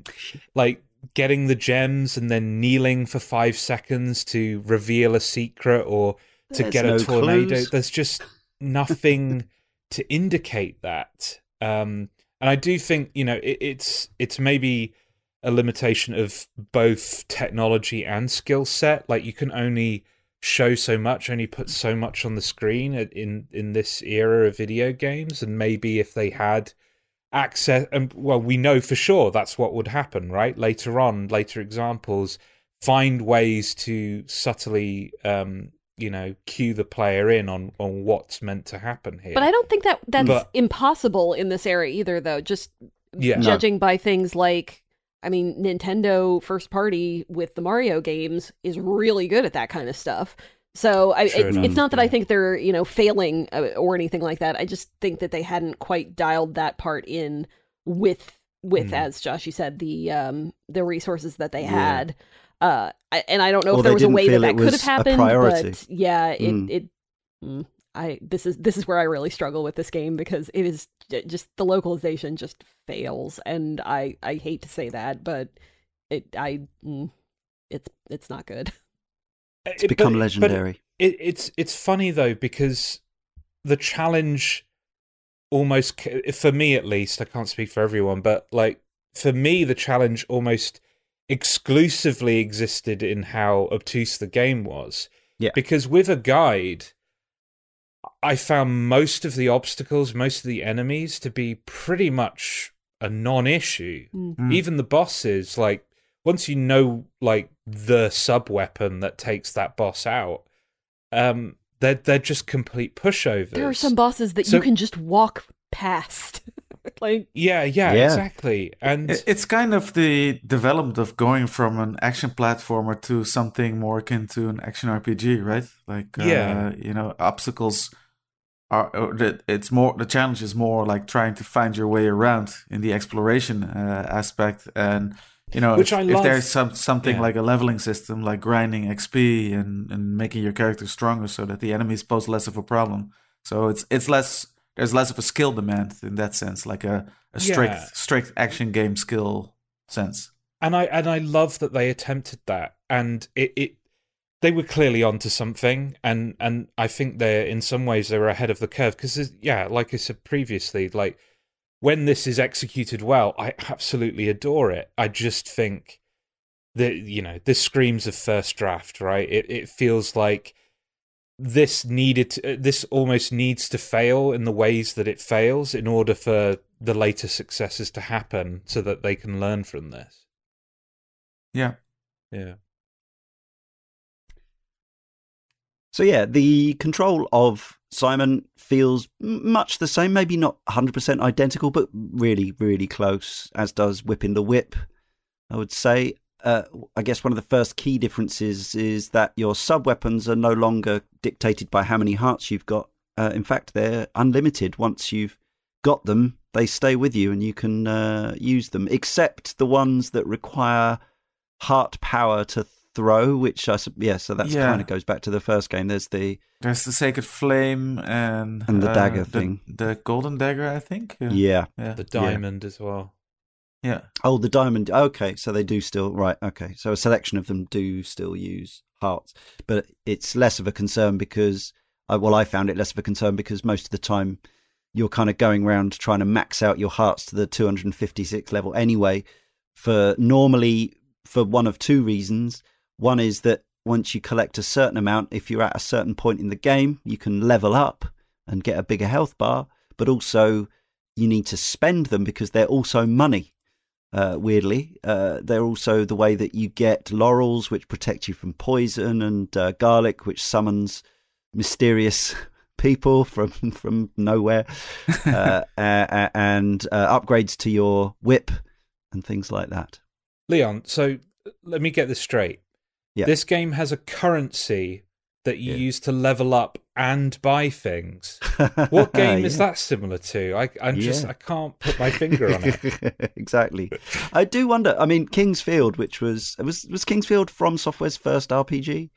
like getting the gems and then kneeling for five seconds to reveal a secret or to There's get a tornado. Clues. There's just nothing *laughs* to indicate that. Um, and I do think you know it, it's it's maybe a limitation of both technology and skill set. Like you can only show so much, only put so much on the screen in in this era of video games, and maybe if they had access and well we know for sure that's what would happen right? Later on later examples find ways to subtly um you know cue the player in on on what's meant to happen here. But i don't think that that's but, impossible in this era either though just yeah, judging no. by things like i mean nintendo first party with the mario games is really good at that kind of stuff so I, sure it's, it's not that. I think they're you know failing uh, or anything like that. I just think that they hadn't quite dialed that part in with with mm. as Josh you said the um the resources that they yeah. had. Uh, and I don't know if there was a way that that could have happened, but yeah, it mm. it. Mm, I this is this is where I really struggle with this game because it is just the localization just fails, and I I hate to say that, but it I mm, it's it's not good. *laughs* It's it, become but, legendary. But it, it's it's funny though because the challenge almost for me at least I can't speak for everyone but like for me the challenge almost exclusively existed in how obtuse the game was yeah because with a guide I found most of the obstacles, most of the enemies to be pretty much a non-issue. Mm. Even the bosses, like once you know like the sub weapon that takes that boss out, um, they're they're just complete pushovers. There are some bosses that So- you can just walk past. *laughs* like Yeah, yeah, Yeah. exactly. And It's kind of the development of going from an action platformer to something more akin to an action RPG, right? Like, uh, Yeah. you know, obstacles are. or It's more the challenge is more like trying to find your way around in the exploration uh, aspect, and you know, Which if, I if there's some something Yeah. like a leveling system, like grinding XP and and making your character stronger, so that the enemies pose less of a problem. So it's it's less. There's less of a skill demand in that sense, like a, a strict Yeah. strict action game skill sense. and I and I love that they attempted that, and it, it they were clearly onto something, and and I think they're in some ways they were ahead of the curve because yeah, like I said previously, like when this is executed well, I absolutely adore it. I just think that you know this screams of first draft, right? It it feels like this needed to, uh, this almost needs to fail in the ways that it fails in order for the later successes to happen so that they can learn from this. Yeah. Yeah. So yeah, the control of Simon feels much the same, maybe not 100% identical, but really, really close, as does Whipping the Whip, I would say. Uh, I guess one of the first key differences is that your sub weapons are no longer dictated by how many hearts you've got. Uh, in fact, they're unlimited. Once you've got them, they stay with you and you can uh, use them, except the ones that require heart power to throw, which I, yeah, so that's Yeah. kind of goes back to the first game. There's the There's the sacred flame and And the uh, dagger the- thing. the golden dagger, I think. Yeah, yeah. yeah, The diamond as well. yeah. Oh, the diamond. Okay, so they do still right. Okay, so a selection of them do still use hearts, but it's less of a concern because, uh, well, I found it less of a concern because most of the time you're kind of going around trying to max out your hearts to the 256 level anyway. For normally, for one of two reasons. One is that once you collect a certain amount, if you're at a certain point in the game, you can level up and get a bigger health bar, but also you need to spend them because they're also money uh, weirdly. Uh, they're also the way that you get laurels, which protect you from poison, and uh, garlic, which summons mysterious *laughs* people from from nowhere, *laughs* uh, uh, and uh, upgrades to your whip and things like that. Leon, so let me get this straight. Yeah. This game has a currency that you Yeah. use to level up and buy things. *laughs* What game is that similar to? I I just Yeah. I can't put my finger on it. *laughs* exactly. I do wonder. I mean, King's Field, which was was was King's Field from Software's first RPG.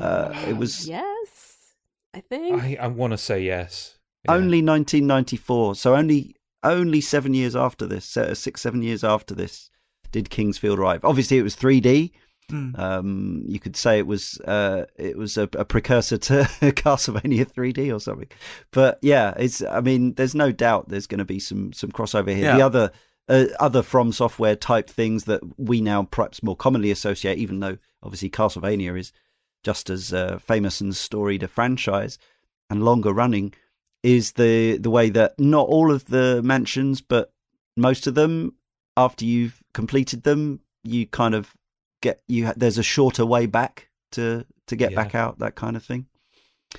Uh, it was- yes, I think. I, I want to say yes. Yeah. Only 1994, so only only seven years after this, uh, six seven years after this, did King's Field arrive. Obviously, it was 3D. Mm. Um, you could say it was uh, it was a, a precursor to *laughs* Castlevania 3D or something. But yeah, it's. I mean, there's no doubt there's going to be some some crossover here. Yeah. The other uh, other from software type things that we now perhaps more commonly associate, even though obviously Castlevania is just as uh, famous and storied a franchise and longer running, is the the way that not all of the mansions, but most of them, after you've completed them, you kind of get you. There's a shorter way back to to get Yeah. back out, that kind of thing.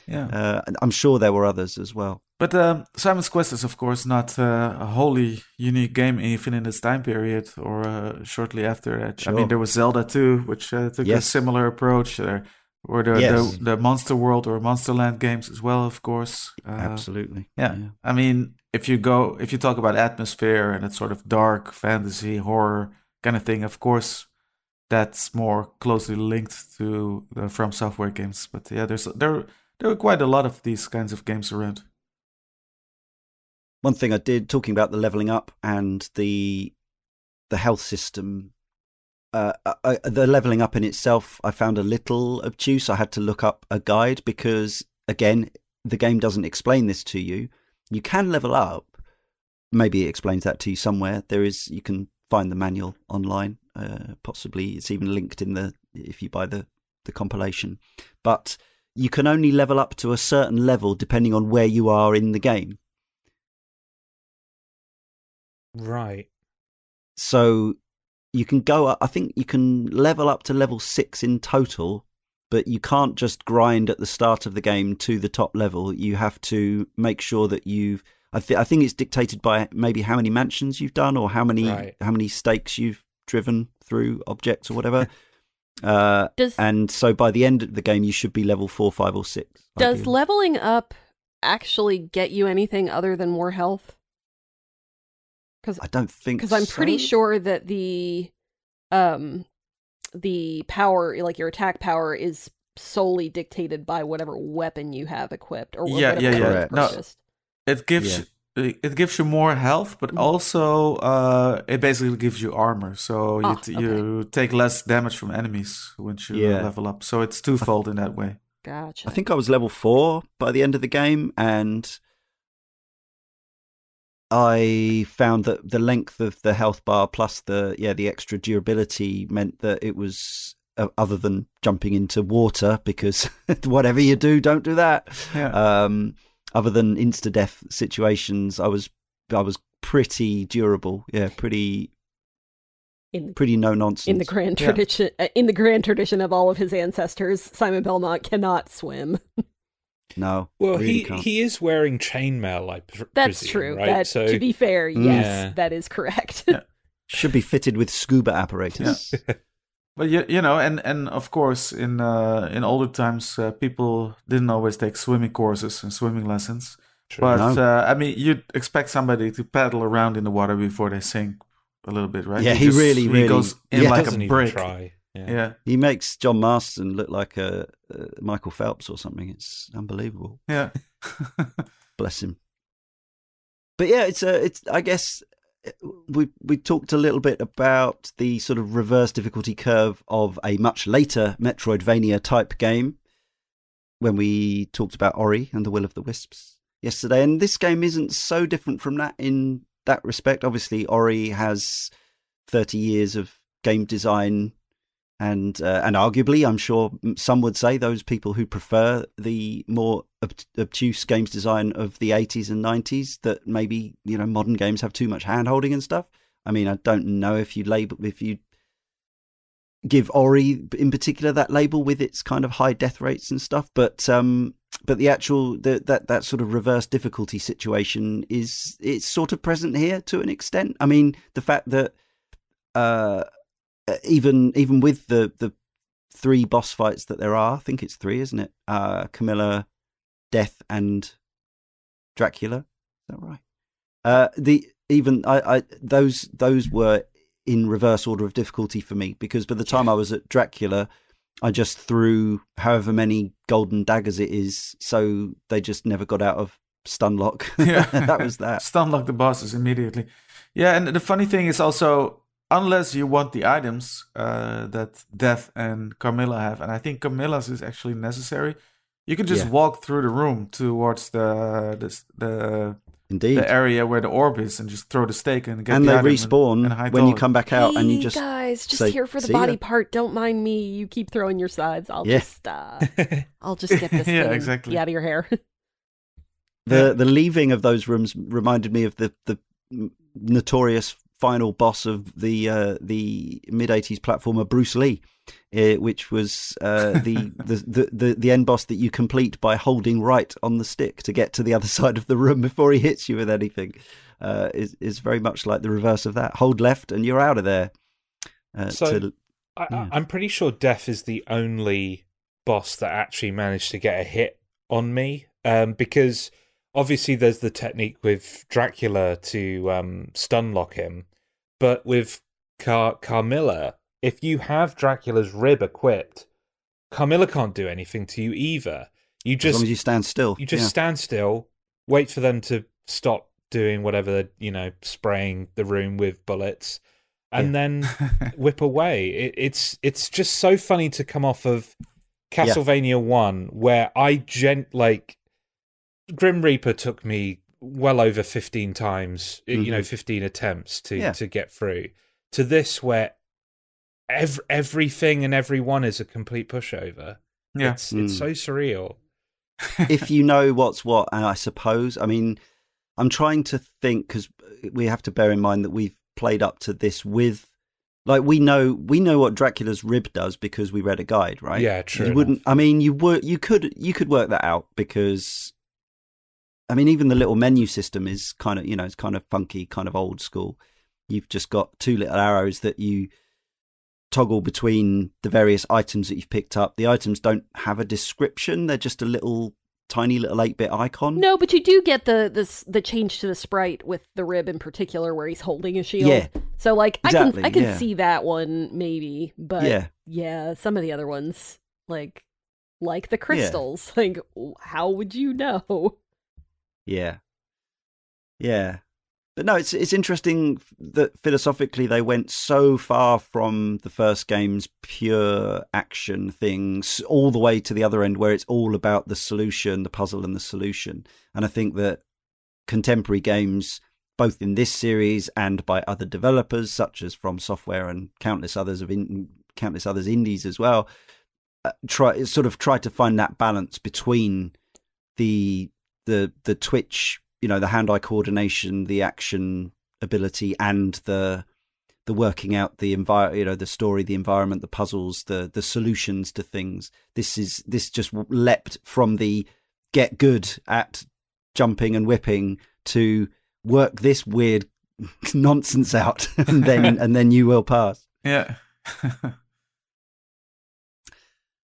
Yeah. Uh, I'm sure there were others as well. But um, Simon's Quest is, of course, not uh, a wholly unique game, even in its time period or uh, shortly after it. I mean, there was Zelda II, which uh, took a similar approach. There were the, Yes. the, the Monster World or Monsterland games as well, of course. Uh, Absolutely. yeah. I mean, if you go, if you talk about atmosphere and that sort of dark fantasy horror kind of thing, of course, that's more closely linked to the From Software games. But yeah, there's there there are quite a lot of these kinds of games around. One thing I did talking about the leveling up and the the health system. Uh, uh, the leveling up in itself, I found a little obtuse. I had to look up a guide because, again, the game doesn't explain this to you. You can level up. Maybe it explains that to you somewhere. There is you can find the manual online. Uh, possibly it's even linked in the if you buy the the compilation. But you can only level up to a certain level depending on where you are in the game. Right. So you can go up, I think you can level up to level six in total, but you can't just grind at the start of the game to the top level. You have to make sure that you've. I, th- I think it's dictated by maybe how many mansions you've done or how many Right. how many stakes you've driven through objects or whatever. *laughs* uh, Does and so by the end of the game, you should be level four, five, or six. does ideally. leveling up actually get you anything other than more health? Because I don't think because I'm pretty sure that the um the power like your attack power is solely dictated by whatever weapon you have equipped or Yeah, whatever yeah, yeah. you've No, purchased. It gives it gives you more health, but Mhm. also uh, it basically gives you armor. So you Ah, t- okay. you take less damage from enemies once you Yeah. level up. So it's twofold in that way. Gotcha. I think I was level four by the end of the game, and I found that the length of the health bar plus the yeah the extra durability meant that it was uh, other than jumping into water because *laughs* whatever you do, don't do that. Yeah. Um, other than insta death situations, I was I was pretty durable. Yeah, pretty in pretty no nonsense. in the grand tradition uh, in the grand tradition of all of his ancestors, Simon Belmont cannot swim. *laughs* no, Well, really he can't. he is wearing chainmail, I pr- That's presume, true. Right? That, so to be fair, yes, Yeah. that is correct. Yeah. should be fitted with scuba apparatus. But you, you know, and, and of course, in uh, in older times, uh, people didn't always take swimming courses and swimming lessons. True. But No. uh, I mean, you'd expect somebody to paddle around in the water before they sink a little bit, right? Yeah, he really, he really- goes in yeah. like doesn't a even brick. try. Yeah. Yeah, He makes John Marston look like a, uh Michael Phelps or something. It's unbelievable. yeah. *laughs* Bless him. But yeah, it's a. It's. I guess uh, Uh, we we talked a little bit about the sort of reverse difficulty curve of a much later Metroidvania type game when we talked about Ori and the Will of the Wisps yesterday, and this game isn't so different from that in that respect. Obviously, Ori has thirty years of game design and uh, and arguably, I'm sure some would say those people who prefer the more obtuse games design of the 80s and 90s that maybe you know modern games have too much handholding and stuff. I mean, I don't know if you label if you give Ori in particular that label with its kind of high death rates and stuff, but um, but the actual the, that that sort of reverse difficulty situation is it's sort of present here to an extent. I mean, the fact that uh, even even with the the three boss fights that there are, I think it's three, isn't it? Uh, Carmilla, Death, and Dracula. Is that right? Uh, the even I, I those those were in reverse order of difficulty for me because by the time I was at Dracula, I just threw however many golden daggers it is, so they just never got out of stun lock. yeah, *laughs* that was that. *laughs* Stun lock the bosses immediately. Yeah, and the funny thing is also, unless you want the items uh, that Death and Carmilla have, and I think Carmilla's is actually necessary. You can just Yeah. walk through the room towards the the the, Indeed. the area where the orb is, and just throw the stake and get and the they item respawn and hide when you all. come back out, and you just guys, just say, here for the body ya." part. Don't mind me. You keep throwing your sides. I'll Yeah. just uh, *laughs* I'll just get this *laughs* Yeah, thing exactly. out of your hair. *laughs* the the leaving of those rooms reminded me of the the notorious final boss of the uh, the mid '80s platformer Bruce Lee, uh, which was uh, the, the, the the end boss that you complete by holding right on the stick to get to the other *laughs* side of the room before he hits you with anything. Uh, is is very much like the reverse of that. Hold left and you're out of there. Uh, So- to, I, Yeah. I, I'm pretty sure Death is the only boss that actually managed to get a hit on me. Um, because obviously there's the technique with Dracula to um, stun lock him, but with Car- Carmilla, if you have Dracula's rib equipped, Carmilla can't do anything to you either. You just as long as you stand still, you just yeah. stand still, wait for them to stop doing whatever you know, spraying the room with bullets, and then *laughs* whip away. It, it's it's just so funny to come off of Castlevania One, where I gent like Grim Reaper took me well over fifteen times, you know, Mhm. fifteen attempts to Yeah. to get through. To this, where ev- everything and everyone is a complete pushover. Yeah. It's it's Mm. so surreal. if you know what's what, and I suppose, I mean, I'm trying to think because we have to bear in mind that we've played up to this with, like, we know we know what Dracula's rib does because we read a guide, right? Yeah, true You wouldn't. I mean, you would. You could. You could work that out because, I mean, even the little menu system is kind of, you know, it's kind of funky, kind of old school. You've just got two little arrows that you toggle between the various items that you've picked up. The items don't have a description; they're just a little tiny little eight bit icon. No, but you do get the this the change to the sprite with the rib in particular, where he's holding a shield. Yeah. So like Exactly, I can I can yeah. see that one maybe, but Yeah. yeah, some of the other ones like like the crystals. *laughs* Like how would you know? Yeah. Yeah. But no, it's it's interesting that philosophically they went so far from the first game's pure action things all the way to the other end where it's all about the solution, the puzzle and the solution. And I think that contemporary games both in this series and by other developers such as From Software and countless others of in, countless others indies as well uh, try sort of try to find that balance between the the the twitch you know the hand eye coordination the action ability and the the working out the environment you know the story the environment the puzzles the the solutions to things this is this just leapt from the get good at jumping and whipping to work this weird *laughs* nonsense out and then *laughs* and then you will pass Yeah. *laughs*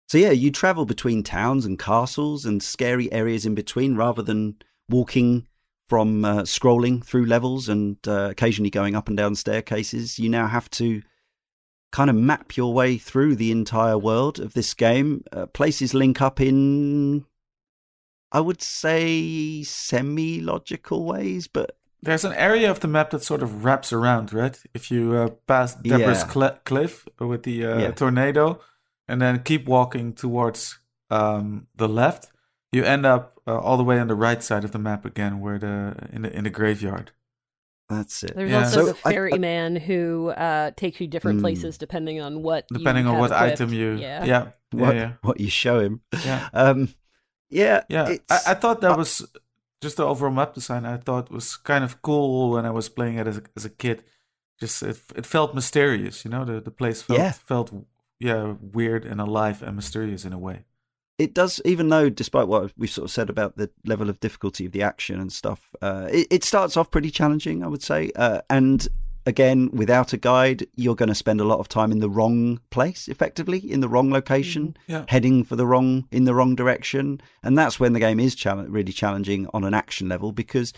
So yeah, you travel between towns and castles and scary areas in between, rather than walking from uh, scrolling through levels and uh, occasionally going up and down staircases. You now have to kind of map your way through the entire world of this game. Uh, places link up in, I would say, semi-logical ways, but There's an area of the map that sort of wraps around, right? If you uh, pass Deborah's Yeah. cl- cliff with the uh, Yeah. tornado, and then keep walking towards um, the left, you end up uh, all the way on the right side of the map again, where the in the in the graveyard. that's it. There's Yeah. also So the I- I- ferryman who uh, takes you different Mm. places depending on what you Depending on have what equipped. item you, Yeah. yeah, yeah, What, yeah. what you show him. Yeah. *laughs* Um, yeah, Yeah, I, I thought that uh, was just the overall map design. I thought was kind of cool when I was playing it as a, as a kid. Just it, it felt mysterious, you know. The the place felt Yeah. felt yeah weird and alive and mysterious in a way. it does even though despite what we've sort of said about the level of difficulty of the action and stuff uh, it, it starts off pretty challenging i would say uh, and again without a guide you're going to spend a lot of time in the wrong place effectively in the wrong location Yeah. heading for the wrong in the wrong direction and that's when the game is challenge, really challenging on an action level because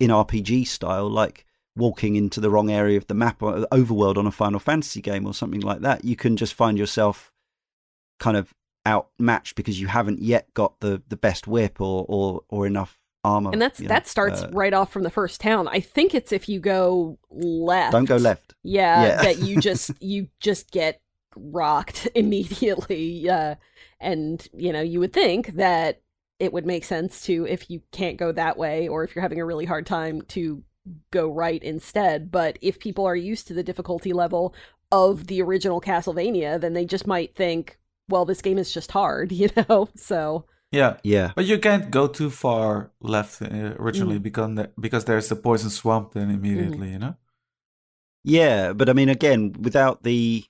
in rpg style like walking into the wrong area of the map or overworld on a final fantasy game or something like that you can just find yourself kind of outmatched because you haven't yet got the the best whip or or or enough armor And that's you know. that starts Uh, right off from the first town. I think it's if you go left. don't go left Yeah, Yeah. that you *laughs* just you just get rocked *laughs* immediately. Uh, and you know, you would think that it would make sense to if you can't go that way or if you're having a really hard time to go right instead. But if people are used to the difficulty level of the original Castlevania, then they just might think, well, this game is just hard, *laughs* you know? So Yeah, yeah but you can't go too far left uh, originally because because there's the poison swamp then immediately, you know. Yeah, but I mean, again, without the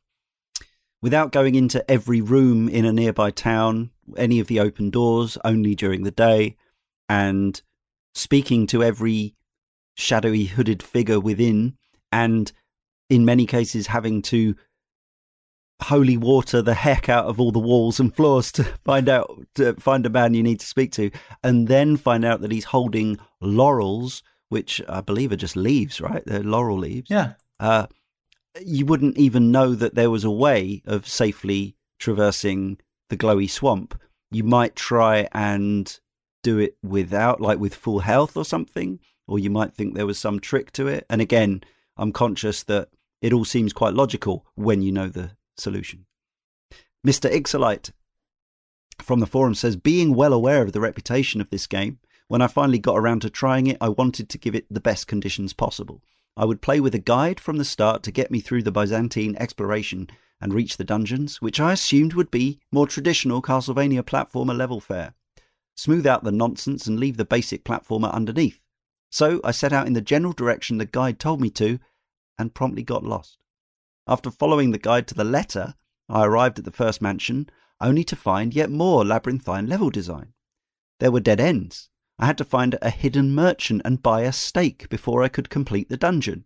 without going into every room in a nearby town, any of the open doors, only during the day, and speaking to every shadowy hooded figure within, and in many cases having to holy water the heck out of all the walls and floors to *laughs* find out to find a man you need to speak to, and then find out that he's holding laurels, which I believe are just leaves, right? They're laurel leaves Yeah, uh, you wouldn't even know that there was a way of safely traversing the glowy swamp. You might try and do it without, like with full health or something, or you might think there was some trick to it. And again, I'm conscious that it all seems quite logical when you know the solution. Mr. Ixolite from the forum says, being well aware of the reputation of this game, when I finally got around to trying it, I wanted to give it the best conditions possible. I would play with a guide from the start to get me through the Byzantine exploration and reach the dungeons, which I assumed would be more traditional Castlevania platformer level fare. Smooth out the nonsense and leave the basic platformer underneath. So I set out in the general direction the guide told me to and promptly got lost. After following the guide to the letter, I arrived at the first mansion only to find yet more labyrinthine level design. There were dead ends. I had to find a hidden merchant and buy a steak before I could complete the dungeon.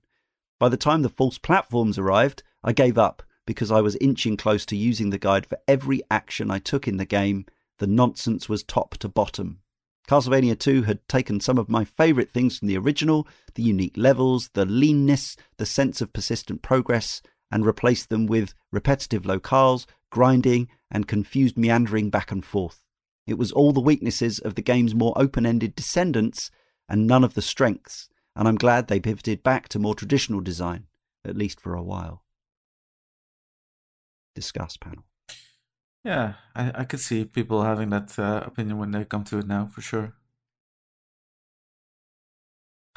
By the time the false platforms arrived, I gave up because I was inching close to using the guide for every action I took in the game. The nonsense was top to bottom. Castlevania 2 had taken some of my favourite things from the original the unique levels, the leanness, the sense of persistent progress and replaced them with repetitive locales, grinding, and confused meandering back and forth. It was all the weaknesses of the game's more open ended descendants and none of the strengths, and I'm glad they pivoted back to more traditional design, at least for a while. Discuss panel. Yeah, I, I could see people having that uh, opinion when they come to it now, for sure. *laughs*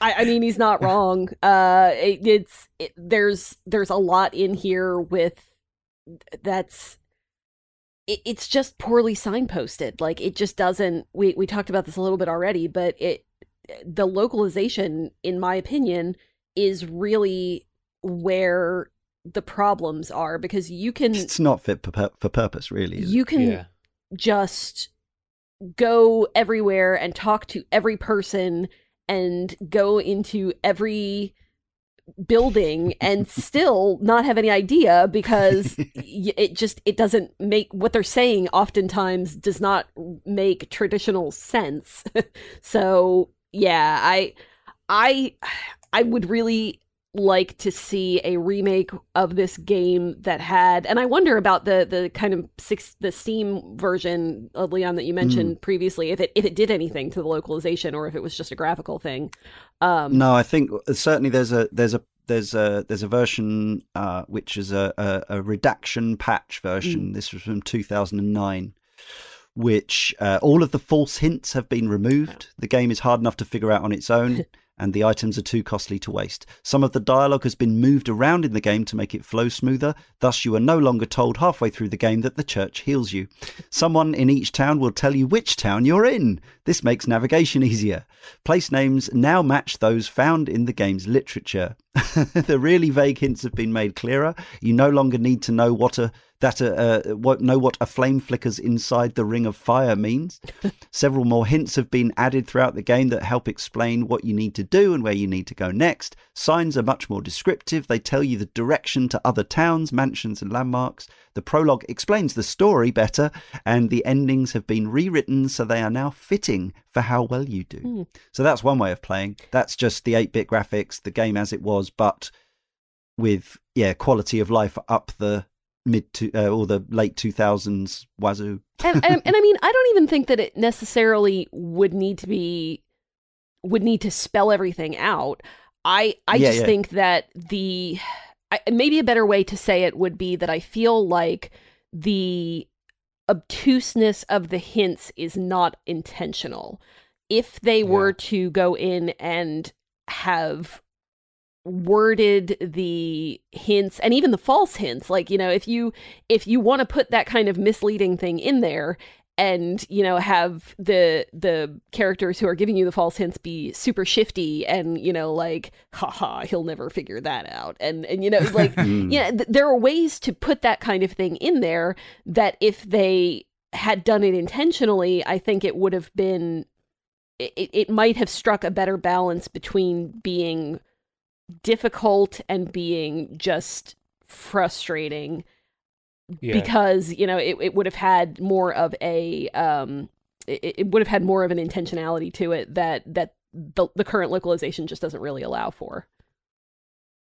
I, I, mean, he's not wrong. Uh, it, it's it, there's there's a lot in here with that's it, it's just poorly signposted. Like it just doesn't. We we talked about this a little bit already, but it the localization, in my opinion, is really where the problems are because you can. It's not fit for, for purpose, really. You can yeah. just go everywhere and talk to every person and go into every building and *laughs* still not have any idea because *laughs* it just it doesn't make what they're saying oftentimes does not make traditional sense *laughs* so yeah i i i would really like to see a remake of this game that had and I wonder about the the kind of six the Steam version of Leon that you mentioned mm. previously if it if it did anything to the localization or if it was just a graphical thing. Um, no, I think uh, certainly there's a there's a there's a there's a version uh, which is a, a, a redaction patch version. Mm. This was from 2009 which uh, all of the false hints have been removed. The game is hard enough to figure out on its own. *laughs* and the items are too costly to waste. Some of the dialogue has been moved around in the game to make it flow smoother, thus, you are no longer told halfway through the game that the church heals you. Someone in each town will tell you which town you're in. This makes navigation easier. Place names now match those found in the game's literature. *laughs* the really vague hints have been made clearer. You no longer need to know what a that uh, uh, what know what a flame flickers inside the ring of fire means. *laughs* Several more hints have been added throughout the game that help explain what you need to do and where you need to go next. Signs are much more descriptive. They tell you the direction to other towns, mansions, and landmarks. The prologue explains the story better, and the endings have been rewritten so they are now fitting for how well you do. Mm. So that's one way of playing. That's just the 8 bit graphics, the game as it was, but with yeah quality of life up the mid to uh, or the late 2000s wazoo and, *laughs* and, and i mean i don't even think that it necessarily would need to be would need to spell everything out i i yeah, just yeah. think that the I, maybe a better way to say it would be that i feel like the obtuseness of the hints is not intentional if they yeah. were to go in and have worded the hints and even the false hints like you know if you if you want to put that kind of misleading thing in there and you know have the the characters who are giving you the false hints be super shifty and you know like haha he'll never figure that out and and you know like *laughs* hmm. yeah th- there are ways to put that kind of thing in there that if they had done it intentionally i think it would have been it, it might have struck a better balance between being difficult and being just frustrating yeah. because you know it, it would have had more of a um it, it would have had more of an intentionality to it that that the, the current localization just doesn't really allow for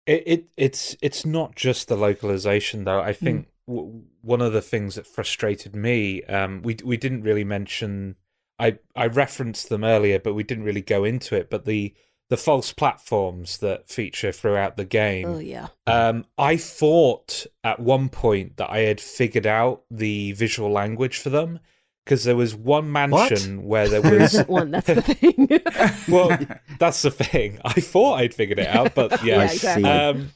it, it it's it's not just the localization though i think mm. w- one of the things that frustrated me um we we didn't really mention i i referenced them earlier but we didn't really go into it but the the false platforms that feature throughout the game. Oh yeah. Um, I thought at one point that I had figured out the visual language for them because there was one mansion what? where there *laughs* was one. That's the *laughs* thing. *laughs* well, that's the thing. I thought I'd figured it out, but yeah. yeah exactly. um,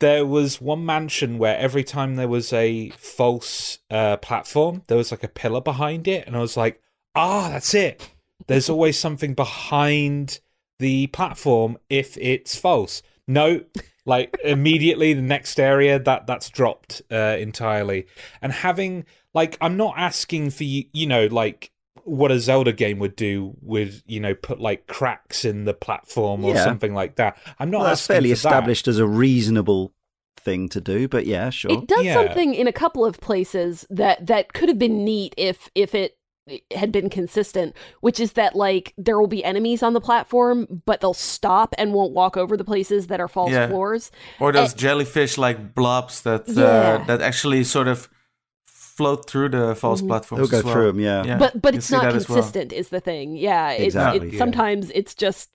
there was one mansion where every time there was a false uh, platform, there was like a pillar behind it, and I was like, ah, that's it. There's always something behind the platform if it's false. No, like *laughs* immediately the next area that that's dropped uh, entirely, and having like I'm not asking for you, you know, like what a Zelda game would do with you know put like cracks in the platform or Yeah. something like that. I'm not Well, that's fairly for that. established as a reasonable thing to do, but yeah, sure. It does Yeah. something in a couple of places that that could have been neat if if it had been consistent, which is that like there will be enemies on the platform, but they'll stop and won't walk over the places that are false Yeah. floors. Or those Eh. jellyfish like blobs that Yeah. uh, that actually sort of float through the false Mhm. platforms. They'll go as well. through them, yeah. Yeah, but but you it's see not that as well. consistent is the thing. Yeah, it's Exactly, yeah. sometimes it's just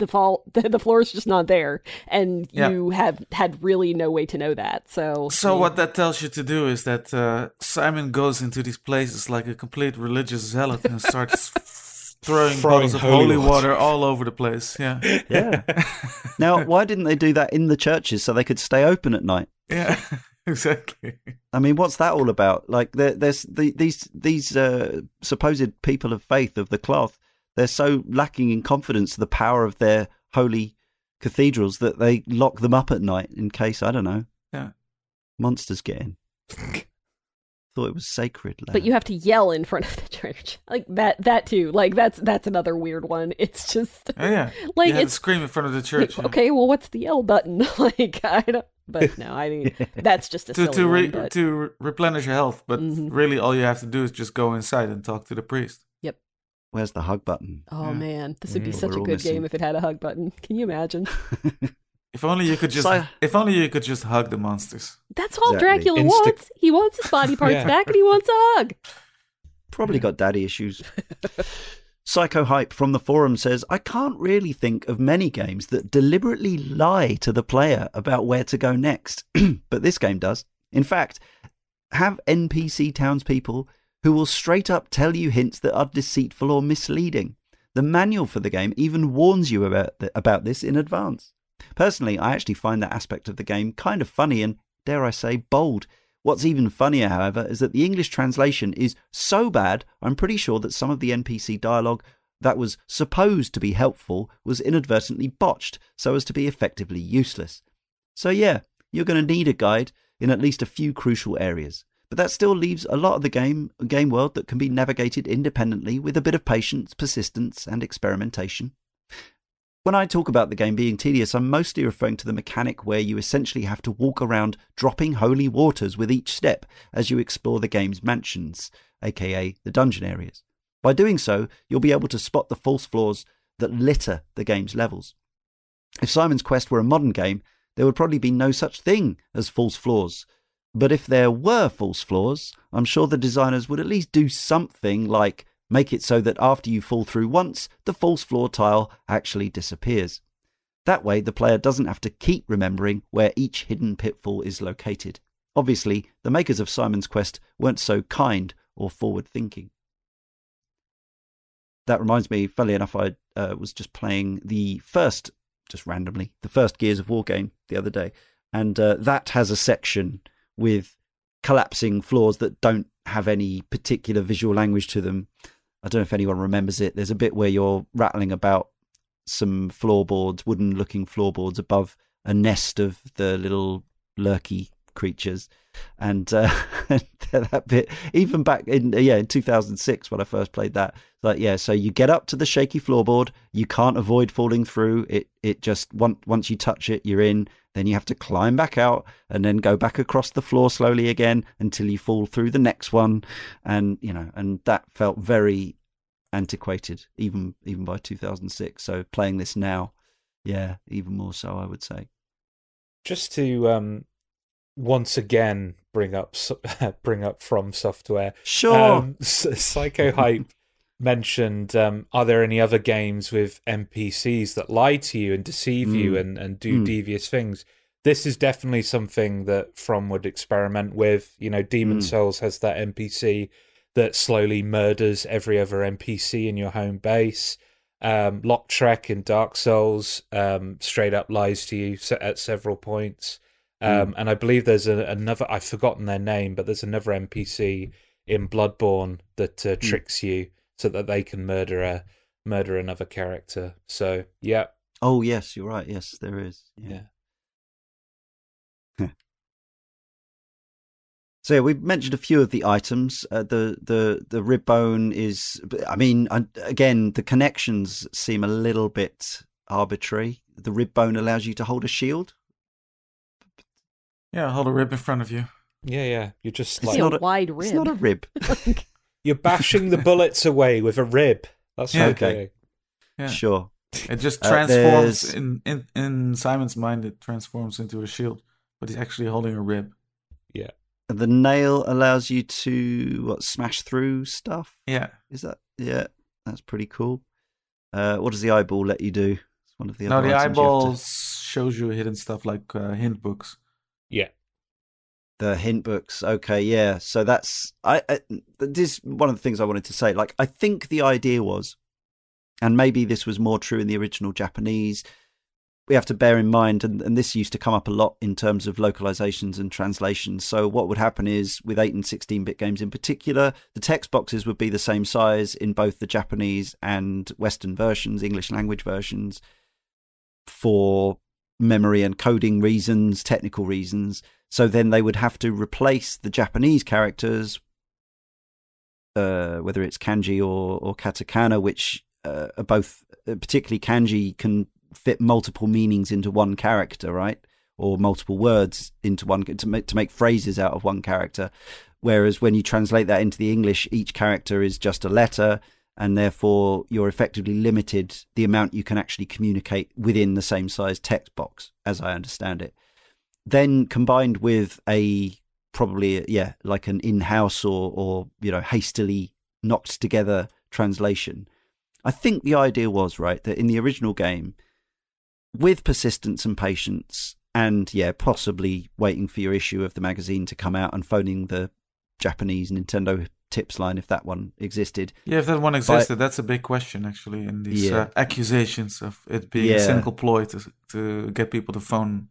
the fall the, *laughs* the floor is just not there and Yeah. you have had really no way to know that. So So yeah. what that tells you to do is that uh, Simon goes into these places like a complete religious zealot and starts *laughs* throwing, Throwing bottles of holy holy water. water all over the place. Yeah, *laughs* Yeah. now, why didn't they do that in the churches so they could stay open at night? yeah, exactly. I mean, what's that all about? Like, there, there's the, these these uh, supposed people of faith of the cloth. They're so lacking in confidence of the power of their holy cathedrals that they lock them up at night in case I don't know. Yeah. Monsters get in. *laughs* Thought it was sacred. but you have to yell in front of the church *laughs* like that that too like that's that's another weird one it's just Oh, yeah, *laughs* like you it's scream in front of the church. yeah. okay well what's the yell button like i don't but no i mean that's just a To silly to re- one, but- to re- replenish your health, but Mhm. really all you have to do is just go inside and talk to the priest. Where's the hug button? oh Yeah. man this would be Mm, such a good missing. game if it had a hug button can you imagine *laughs* If only you could just, Si- if only you could just hug the monsters. that's all Exactly. dracula Insta- wants he wants his body *laughs* parts Yeah. back and he wants a hug Probably got daddy issues. *laughs* Psycho Hype from the forum says, I can't really think of many games that deliberately lie to the player about where to go next, *clears throat* but this game does. In fact, have NPC townspeople who will straight up tell you hints that are deceitful or misleading. The manual for the game even warns you about, th- about this in advance. Personally, I actually find that aspect of the game kind of funny and, dare I say, bold. What's even funnier, however, is that the English translation is so bad, I'm pretty sure that some of the NPC dialogue that was supposed to be helpful was inadvertently botched so as to be effectively useless. So, yeah, you're going to need a guide in at least a few crucial areas. But that still leaves a lot of the game game world that can be navigated independently with a bit of patience, persistence, and experimentation. When I talk about the game being tedious, I'm mostly referring to the mechanic where you essentially have to walk around dropping holy waters with each step as you explore the game's mansions, aka the dungeon areas. By doing so, you'll be able to spot the false floors that litter the game's levels. If Simon's Quest were a modern game, there would probably be no such thing as false floors. But if there were false floors, I'm sure the designers would at least do something like make it so that after you fall through once, the false floor tile actually disappears. That way, the player doesn't have to keep remembering where each hidden pitfall is located. Obviously, the makers of Simon's Quest weren't so kind or forward thinking. That reminds me, funnily enough, I uh, was just playing the first, just randomly, the first Gears of War game the other day. And uh, that has a section with collapsing floors that don't have any particular visual language to them. I don't know if anyone remembers it. There's a bit where you're rattling about some floorboards, wooden looking floorboards above a nest of the little lurky creatures. And uh, *laughs* *laughs* that bit, even back in yeah in 2006 when I first played that, like yeah, so you get up to the shaky floorboard, you can't avoid falling through. It it just once once you touch it, you're in. Then you have to climb back out and then go back across the floor slowly again until you fall through the next one, and you know, and that felt very antiquated even even by 2006. So playing this now, yeah, even more so, I would say. Just to um, once again bring up *laughs* bring up from software. Sure. Um, Psycho Hype mentioned, um, are there any other games with NPCs that lie to you and deceive you Mm. and, and do Mm. devious things? This is definitely something that From would experiment with. You know, Demon Mm. Souls has that NPC that slowly murders every other NPC in your home base. Um, Lautrec in Dark Souls um, straight up lies to you at several points. Um, And I believe there's a, another, I've forgotten their name, but there's another NPC in Bloodborne that uh, tricks you so that they can murder a murder another character. So yeah, Oh yes, you're right. Yes, there is. Yeah. yeah. So yeah, we've mentioned a few of the items. Uh, the the the rib bone is. I mean, I, again, the connections seem a little bit arbitrary. The rib bone allows you to hold a shield. Yeah, hold a rib in front of you. Yeah, yeah. You're just It's like a not a- wide rib. It's not a rib. *laughs* you're bashing the *laughs* bullets away with a rib. That's Yeah. okay. Okay. Yeah. Sure. It just Uh, transforms there's- in, in in Simon's mind. It transforms into a shield, but he's actually holding a rib. Yeah. The nail allows you to what smash through stuff. Yeah, Is that yeah? That's pretty cool. Uh, what does the eyeball let you do? It's one of the no, the items you to- eyeballs shows you hidden stuff like uh, hint books. Yeah. The hint books. Okay, yeah. So that's I, I. This is one of the things I wanted to say. Like, I think the idea was, and maybe this was more true in the original Japanese. We have to bear in mind, and, and this used to come up a lot in terms of localizations and translations. So, what would happen is with 8 and 16 bit games in particular, the text boxes would be the same size in both the Japanese and Western versions, English language versions, for memory and coding reasons, technical reasons. So then they would have to replace the Japanese characters, uh, whether it's kanji or, or katakana, which uh, are both, uh, particularly kanji, can fit multiple meanings into one character, right? Or multiple words into one to make to make phrases out of one character. Whereas when you translate that into the English, each character is just a letter, and therefore you're effectively limited the amount you can actually communicate within the same size text box, as I understand it. Then combined with a probably yeah like an in-house or or you know hastily knocked together translation i think the idea was right that in the original game with persistence and patience and yeah possibly waiting for your issue of the magazine to come out and phoning the japanese nintendo tips line if that one existed Yeah, if that one existed, that's a big question actually. In these Yeah. uh, accusations of it being a cynical ploy to to get people to phone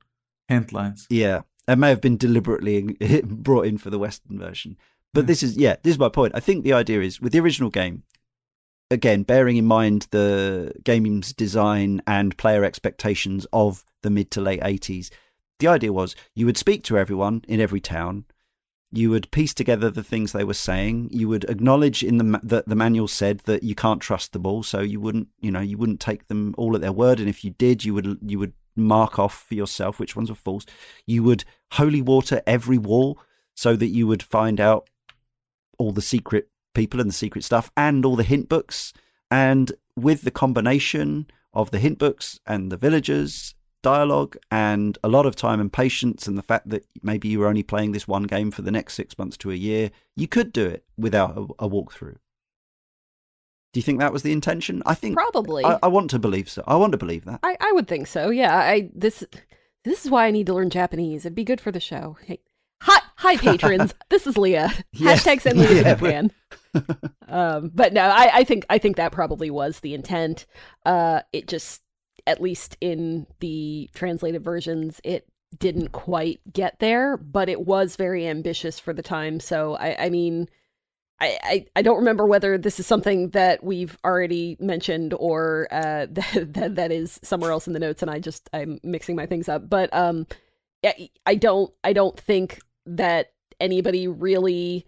hint lines. Yeah, it may have been deliberately *laughs* brought in for the Western version. But Hmm. this is, yeah, this is my point. I think the idea is with the original game, again, bearing in mind the game's design and player expectations of the mid to late 80s, the idea was you would speak to everyone in every town. You would piece together the things they were saying. You would acknowledge in the that the manual said that you can't trust the ball so you wouldn't, you know, you wouldn't take them all at their word. And if you did, you would you would mark off for yourself which ones were false. You would holy water every wall so that you would find out all the secret people and the secret stuff and all the hint books. And with the combination of the hint books and the villagers dialogue and a lot of time and patience and the fact that maybe you were only playing this one game for the next six months to a year, you could do it without a, a walkthrough. Do you think that was the intention? I think Probably. I, I want to believe so. I want to believe that. I, I would think so. Yeah. I this this is why I need to learn Japanese. It'd be good for the show. Hey, hi, hi, *laughs* patrons. this is Leah. *laughs* Yeah. Hashtag send Leah Yeah. to Japan. *laughs* um, but no, I, I think I think that probably was the intent. Uh, it just, at least in the translated versions, it didn't quite get there, but it was very ambitious for the time. So I, I mean. I, I, I don't remember whether this is something that we've already mentioned or uh, *laughs* that, that that is somewhere else in the notes, and I just I'm mixing my things up. But um, I, I don't I don't think that anybody really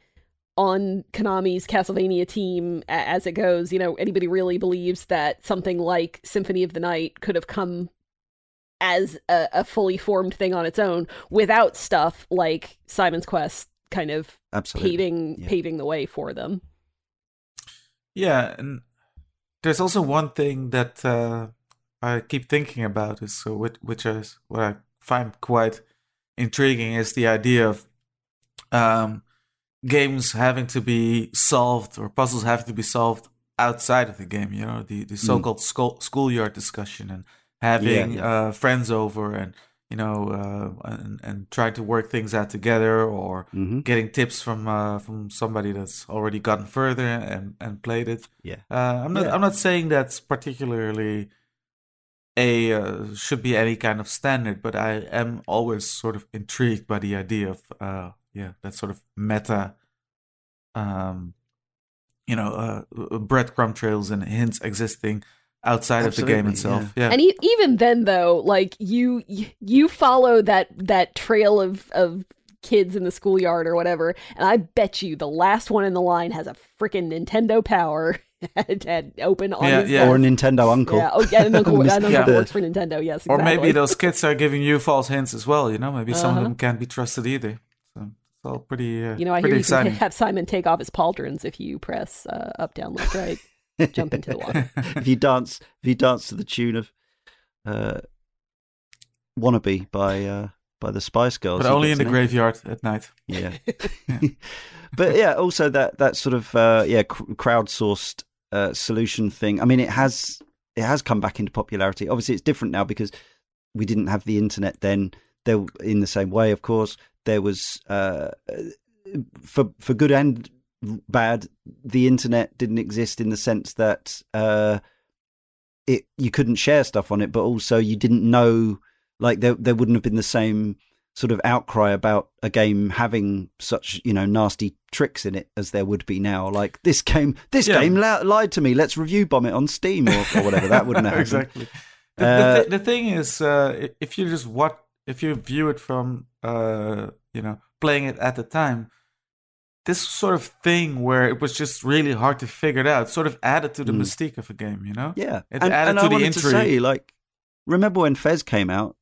on Konami's Castlevania team, as it goes, you know, anybody really believes that something like Symphony of the Night could have come as a, a fully formed thing on its own without stuff like Simon's Quest kind of Absolutely. paving Yeah. paving the way for them. Yeah, and there's also one thing that uh, I keep thinking about is so which, which is what I find quite intriguing is the idea of um, games having to be solved or puzzles having to be solved outside of the game. You know, the the so-called school, schoolyard discussion and having yeah. Uh, friends over and you know uh, and, and trying to work things out together or hmm getting tips from uh, from somebody that's already gotten further and, and played it. Yeah. Uh, I'm not Yeah. I'm not saying that's particularly a uh, should be any kind of standard, but I am always sort of intrigued by the idea of uh, yeah that sort of meta, um, you know, uh, breadcrumb trails and hints existing outside Absolutely, of the game itself. Yeah, And e- even then, though, like you you follow that that trail of of kids in the schoolyard or whatever, and I bet you the last one in the line has a freaking Nintendo Power *laughs* had, had open on Yeah, his yeah. Or a. Nintendo uncle. Yeah, oh yeah, an uncle, *laughs* an uncle Yeah. works for Nintendo. Yes, or maybe those kids are giving you false hints as well. You know, maybe some of Uh-huh. them can't be trusted either. So it's all pretty, uh, You know, I hear pretty you exciting. can have Simon take off his pauldrons if you press uh, up, down, left, right, jump into the water. *laughs* if you dance, if you dance to the tune of uh, "Wannabe" by uh, by the Spice Girls, but only in the some- graveyard at night. *laughs* *laughs* Yeah, but yeah, also that that sort of uh, yeah cr- crowdsourced uh, solution thing. I mean, it has it has come back into popularity. Obviously, it's different now because we didn't have the internet then. There, in the same way, of course, there was uh, for for good and bad. The internet didn't exist in the sense that uh, it you couldn't share stuff on it, but also you didn't know like there there wouldn't have been the same sort of outcry about a game having such you know nasty tricks in it as there would be now. Like this game, this Yeah. game li- lied to me. Let's review bomb it on Steam or, or whatever. That wouldn't have happened. *laughs* exactly. The, Uh, the, th- the thing is, uh, if you just what if you view it from uh, you know playing it at the time, this sort of thing where it was just really hard to figure it out, sort of added to the Mm. mystique of a game. You know? Yeah, It and, added and to I the wanted to intrigue. say, like, remember when Fez came out?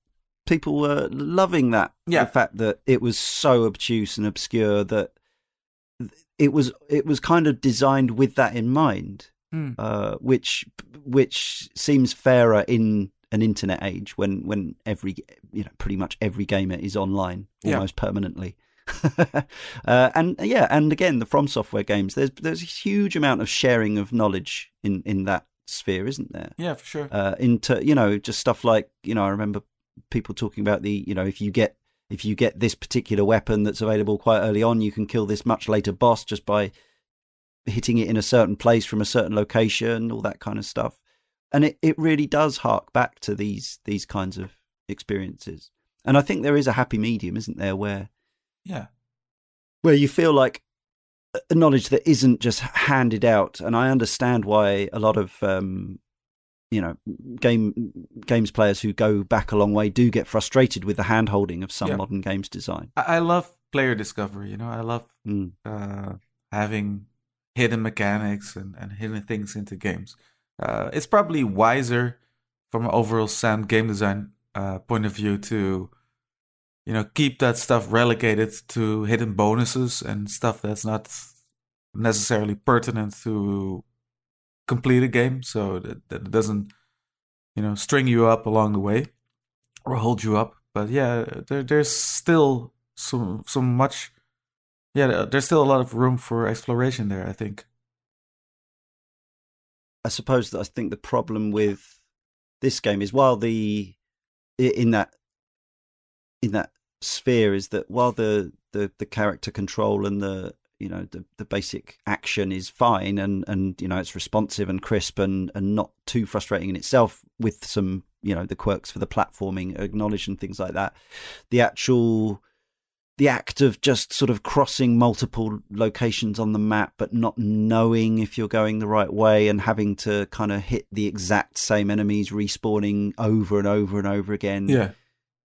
People were loving that. Yeah. the fact that it was so obtuse and obscure that it was it was kind of designed with that in mind, Hmm. uh, which which seems fairer in an internet age when when every you know pretty much every gamer is online Yeah. almost permanently. *laughs* uh, and yeah, and again, the From Software games. There's there's a huge amount of sharing of knowledge in in that sphere, isn't there? Yeah, for sure. Uh, into you know just stuff like you know I remember people talking about the you know if you get if you get this particular weapon that's available quite early on, you can kill this much later boss just by hitting it in a certain place from a certain location, all that kind of stuff. And it, it really does hark back to these these kinds of experiences. And I think there is a happy medium, isn't there, where yeah. where you feel like a knowledge that isn't just handed out. And I understand why a lot of um, you know game games players who go back a long way do get frustrated with the hand holding of some Yeah. modern games design. I, I love player discovery. You know, I love Mm. uh, having hidden mechanics and, and hidden things into games. Uh, it's probably wiser from an overall sound game design uh, point of view to, you know, keep that stuff relegated to hidden bonuses and stuff that's not necessarily pertinent to complete a game, so that, that it doesn't, you know, string you up along the way or hold you up. But yeah, there, there's still some some much yeah, there's still a lot of room for exploration there. I think. I suppose that I think the problem with this game is while the in that in that sphere is that while the the, the character control and the you know the, the basic action is fine and and you know it's responsive and crisp and and not too frustrating in itself with some you know the quirks for the platforming acknowledged and things like that the actual the act of just sort of crossing multiple locations on the map but not knowing if you're going the right way and having to kind of hit the exact same enemies respawning over and over and over again Yeah,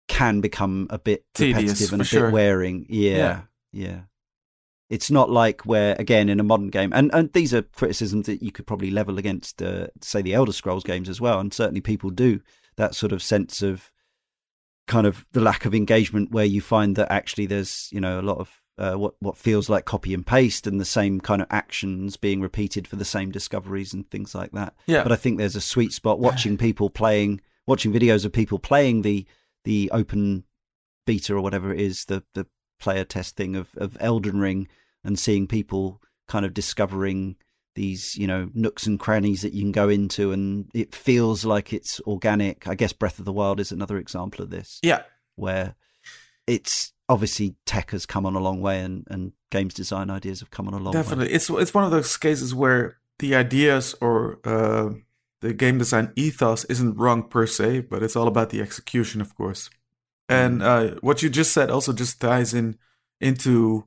can become a bit Tedious, repetitive and a sure. bit wearing. Yeah, Yeah. yeah. It's not like where again in a modern game, and and these are criticisms that you could probably level against, uh, say, the Elder Scrolls games as well, and certainly people do that sort of sense of kind of the lack of engagement where you find that actually there's you know a lot of uh, what what feels like copy and paste and the same kind of actions being repeated for the same discoveries and things like that. Yeah, but I think there's a sweet spot watching people playing, watching videos of people playing the the open beta or whatever it is, the the player test thing of of Elden Ring, and seeing people kind of discovering these you know nooks and crannies that you can go into, and it feels like it's organic. I guess Breath of the Wild is another example of this, yeah, where it's obviously tech has come on a long way, and and games design ideas have come on a long way. definitely. It's it's one of those cases where the ideas or uh, the game design ethos isn't wrong per se, but it's all about the execution, of course. And uh, what you just said also just ties in into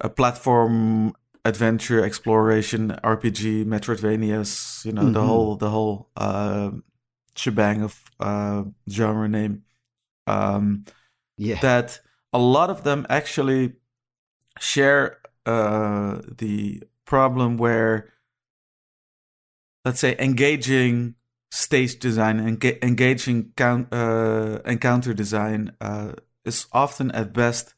a platform adventure exploration RPG Metroidvanias. You know the Mhm. whole the whole uh, shebang of uh, genre name. Um, Yeah. that a lot of them actually share uh, the problem where, let's say, engaging stage design and enga- engaging count, uh, encounter design uh, is often at best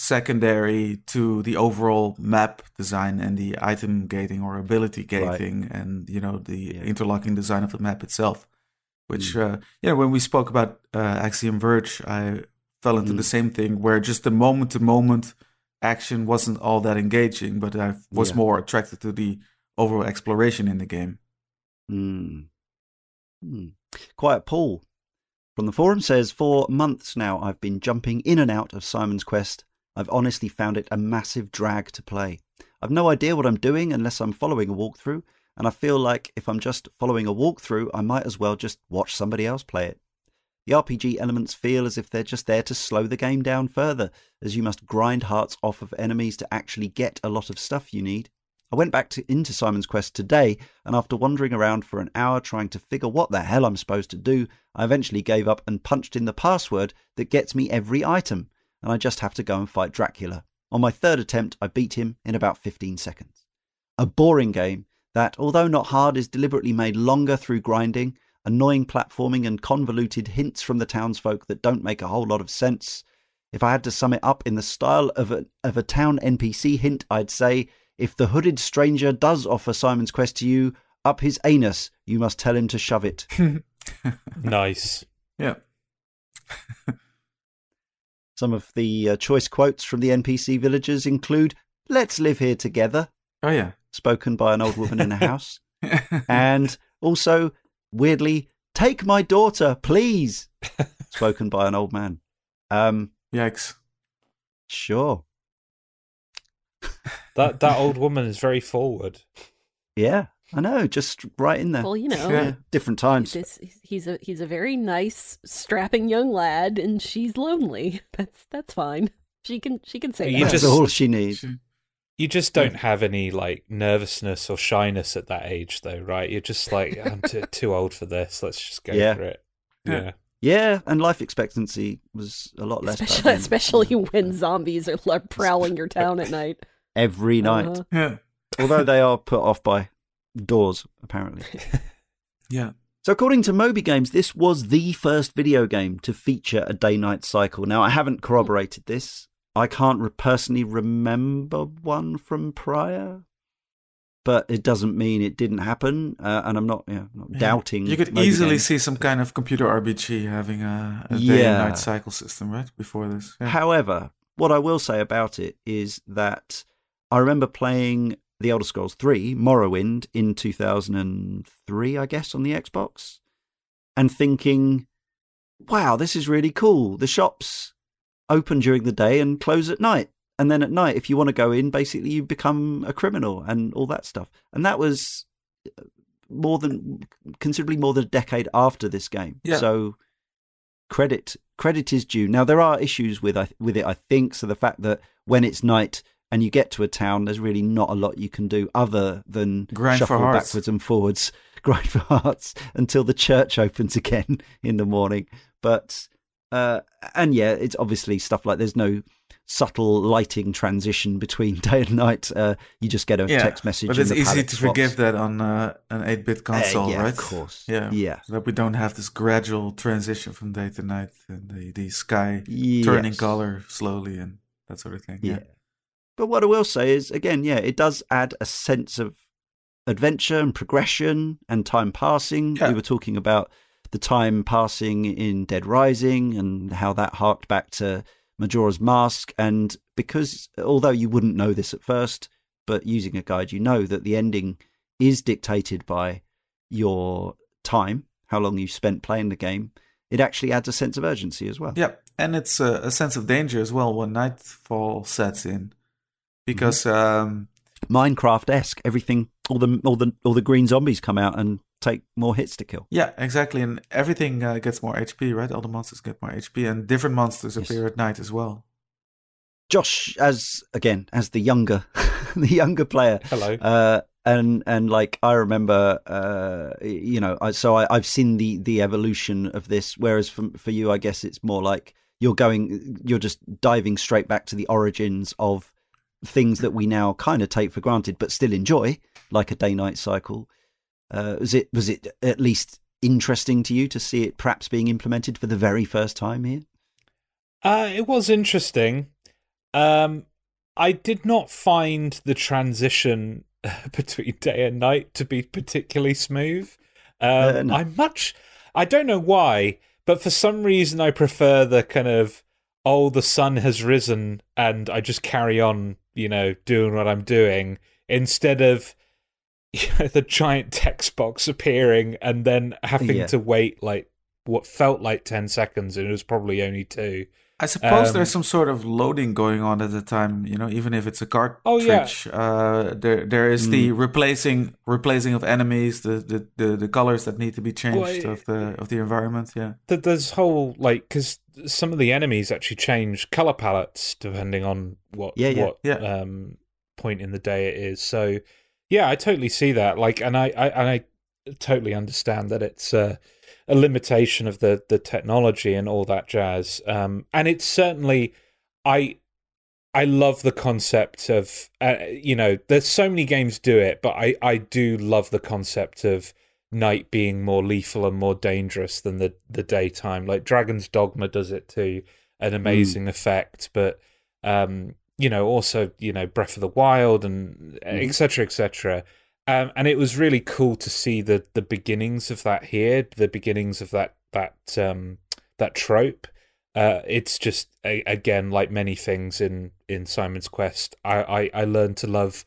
secondary to the overall map design and the item gating or ability Right. gating and you know the Yeah. interlocking design of the map itself which uh, you know when we spoke about uh, axiom verge i fell into the Mm. same thing where just the moment to moment action wasn't all that engaging but i was Yeah. more attracted to the overall exploration in the game Mm. Hmm. Quiet Paul from the forum says For months now, I've been jumping in and out of Simon's Quest. I've honestly found it a massive drag to play. I've no idea what I'm doing unless I'm following a walkthrough, and I feel like if I'm just following a walkthrough, I might as well just watch somebody else play it. The RPG elements feel as if they're just there to slow the game down further, as you must grind hearts off of enemies to actually get a lot of stuff you need. I went back to, into Simon's Quest today, and after wandering around for an hour trying to figure what the hell I'm supposed to do, I eventually gave up and punched in the password that gets me every item, and I just have to go and fight Dracula. On my third attempt, I beat him in about 15 seconds. A boring game that, although not hard, is deliberately made longer through grinding, annoying platforming, and convoluted hints from the townsfolk that don't make a whole lot of sense. If I had to sum it up in the style of a, of a town NPC hint, I'd say if the hooded stranger does offer Simon's Quest to you, up his anus, you must tell him to shove it. *laughs* Nice. yeah *laughs* Some of the uh, choice quotes from the NPC villagers include Let's live here together, oh yeah spoken by an old woman in a *laughs* house. and also, weirdly, Take my daughter, please, *laughs* spoken by an old man. Um, yikes sure. That that old woman is very forward. Yeah, I know, just right in there. Well, you know, Yeah. Different times. this, he's a he's a very nice, strapping young lad, and she's lonely. *laughs* That's that's fine. She can she can say You that. That's just- all she needs. You just don't have any like nervousness or shyness at that age, though, right? You're just like, I'm too, *laughs* too old for this. Let's just go Yeah. for it. Yeah. Yeah. Yeah, and life expectancy was a lot less. back especially then. especially when zombies are prowling your town at night. every night. Uh-huh. yeah Although they are put off by doors, apparently. *laughs* yeah So, according to Moby Games, this was the first video game to feature a day night cycle. Now, I haven't corroborated this. I can't re- personally remember one from prior, but it doesn't mean it didn't happen. Uh, and I'm not, yeah, not Yeah. doubting. you could Moby easily Games. see some kind of computer rpg having a, a day Yeah. and night cycle system right before this yeah. However, what I will say about it is that I remember playing The Elder Scrolls 3, Morrowind, in 2003, I guess, on the Xbox, and thinking, wow, this is really cool. The shops open during the day and close at night. And then at night, if you want to go in, basically you become a criminal and all that stuff. And that was uh, more than considerably more than a decade after this game. Yeah. So credit credit is due. Now there are issues with with it, I think. So the fact that when it's night and you get to a town, there's really not a lot you can do other than Grind shuffle backwards and forwards, *laughs* grind for hearts until the church *laughs* opens again in the morning. But uh, and yeah, it's obviously stuff like there's no subtle lighting transition between *laughs* day and night. Uh, you just get a Yeah, text message. but it's easy to swaps. forgive that on uh, an 8-bit Uh, console yeah, right of course. yeah yeah. so that we don't have this gradual transition from day to night and the, the sky Yes. turning color slowly and that sort of thing Yeah. yeah But what I will say is, again, yeah, it does add a sense of adventure and progression and time passing. Yeah. We were talking about the time passing in Dead Rising and how that harked back to Majora's Mask. And because, although you wouldn't know this at first, but using a guide, you know that the ending is dictated by your time, how long you spent playing the game. It actually adds a sense of urgency as well. Yeah, and it's a, a sense of danger as well when nightfall sets in, because Mm-hmm. um, Minecraft esque. Everything, all the all the all the green zombies come out and take more hits to kill. Yeah, exactly. And everything uh, gets more HP, right? All the monsters get more HP, and different monsters Yes. appear at night as well. Josh, as again as the younger, *laughs* the younger player, Hello. uh, and and like I remember, uh, you know, I, so I, I've seen the the evolution of this. Whereas for for you, I guess it's more like you're going, you're just diving straight back to the origins of things that we now kind of take for granted, but still enjoy, like a day night cycle. Uh, was it was it at least interesting to you to see it perhaps being implemented for the very first time here? Uh, it was interesting. Um, I did not find the transition *laughs* between day and night to be particularly smooth. Um, Uh, no. I'm much. I don't know why, but for some reason I prefer the kind of oh the sun has risen and I just carry on, you know, doing what I'm doing instead of *laughs* you know, the giant text box appearing and then having Yeah. to wait like what felt like ten seconds and it was probably only two. I suppose Um, there's some sort of loading going on at the time, you know, even if it's a cartridge. Oh, yeah. Uh, there there is the replacing replacing of enemies, the, the, the, the colors that need to be changed Well, of the of the environment. Yeah. Th- There's whole like because some of the enemies actually change color palettes depending on what Yeah, yeah. what Yeah. um point in the day it is. So yeah, I totally see that. Like, and I, I and I totally understand that it's uh, a limitation of the the technology and all that jazz. Um, and it's certainly I I love the concept of uh, you know there's so many games do it, but I I do love the concept of night being more lethal and more dangerous than the the daytime. Like Dragon's Dogma does it to an amazing effect, but um, you know also you know Breath of the Wild and etc cetera, etc. Cetera. Um, and it was really cool to see the the beginnings of that here, the beginnings of that that um, that trope. Uh, it's just a, again like many things in in Simon's Quest. I I, I learned to love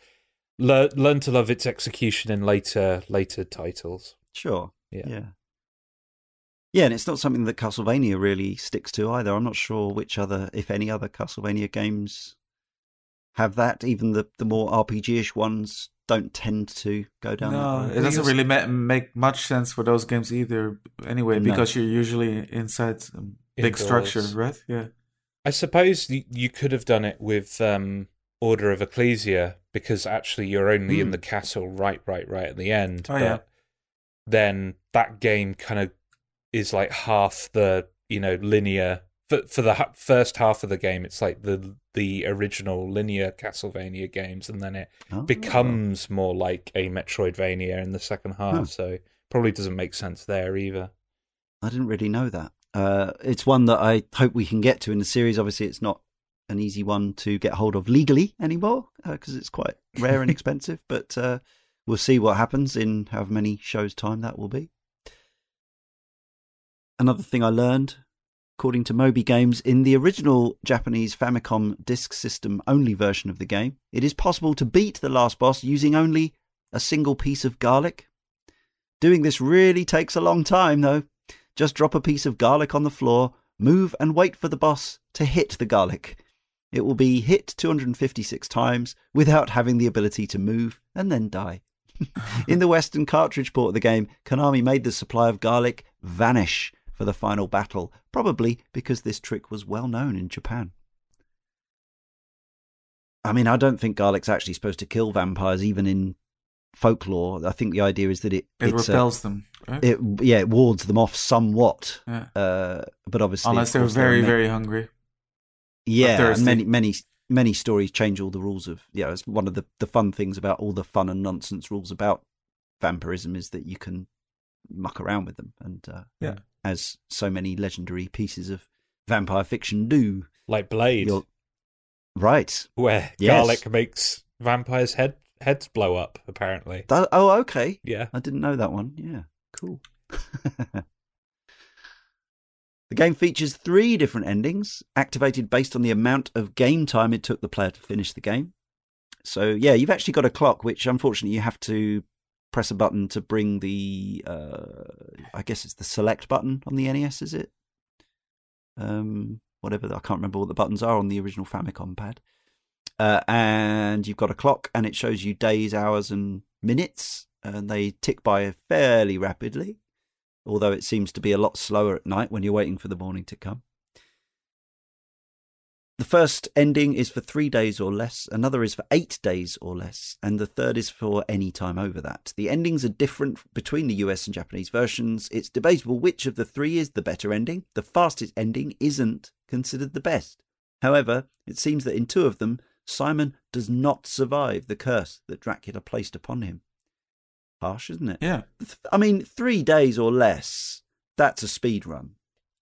learn learn to love its execution in later later titles. Sure. Yeah. Yeah. Yeah, and it's not something that Castlevania really sticks to either. I'm not sure which other, if any other Castlevania games have that. Even the, the more RPG-ish ones don't tend to go down No, road. it doesn't really ma- make much sense for those games either. Anyway, No. because you're usually inside a big Indoors. structure, right? Yeah. I suppose you, you could have done it with um, Order of Ecclesia because actually you're only in Hmm. the castle right, right, right at the end. Oh, but yeah. then that game kind of is like half the you know linear for for the hu- first half of the game. It's like the the original linear Castlevania games, and then it Oh. becomes more like a Metroidvania in the second half. Huh. So probably doesn't make sense there either. I didn't really know that. Uh, it's one that I hope we can get to in the series. Obviously, it's not an easy one to get hold of legally anymore because it's quite rare and *laughs* expensive. But uh, we'll see what happens in however many shows' time that will be. Another thing I learned, according to Moby Games, in the original Japanese Famicom disk system only version of the game, it is possible to beat the last boss using only a single piece of garlic. Doing this really takes a long time, though. Just drop a piece of garlic on the floor, move and wait for the boss to hit the garlic. It will be hit 256 times without having the ability to move and then die. *laughs* In the Western cartridge port of the game, Konami made the supply of garlic vanish for the final battle, probably because this trick was well known in Japan. I mean, I don't think garlic's actually supposed to kill vampires, even in folklore. I think the idea is that it It a- repels them, right? it yeah it wards them off somewhat yeah. uh but obviously Unless they're course, there are very, very hungry. yeah many many many stories change all the rules of yeah it's one of the the fun things about all the fun and nonsense rules about vampirism is that you can muck around with them and uh Yeah. As so many legendary pieces of vampire fiction do Like Blade, You're- right where Yes. garlic makes vampires' head heads blow up. Apparently, That- oh okay yeah. I didn't know that one. Yeah, cool. *laughs* the game features three different endings, activated based on the amount of game time it took the player to finish the game. So, yeah, you've actually got a clock, which unfortunately you have to press a button to bring the, uh, I guess it's the select button on the NES, is it? Um, whatever, I can't remember what the buttons are on the original Famicom pad. Uh, and you've got a clock, and it shows you days, hours, and minutes and they tick by fairly rapidly, although it seems to be a lot slower at night when you're waiting for the morning to come. The first ending is for three days or less, another is for eight days or less, and the third is for any time over that. The endings are different between the US and Japanese versions. It's debatable which of the three is the better ending. The fastest ending isn't considered the best. However, it seems that in two of them, Simon does not survive the curse that Dracula placed upon him. Harsh, isn't it? Yeah. I mean, three days or less, that's a speed run.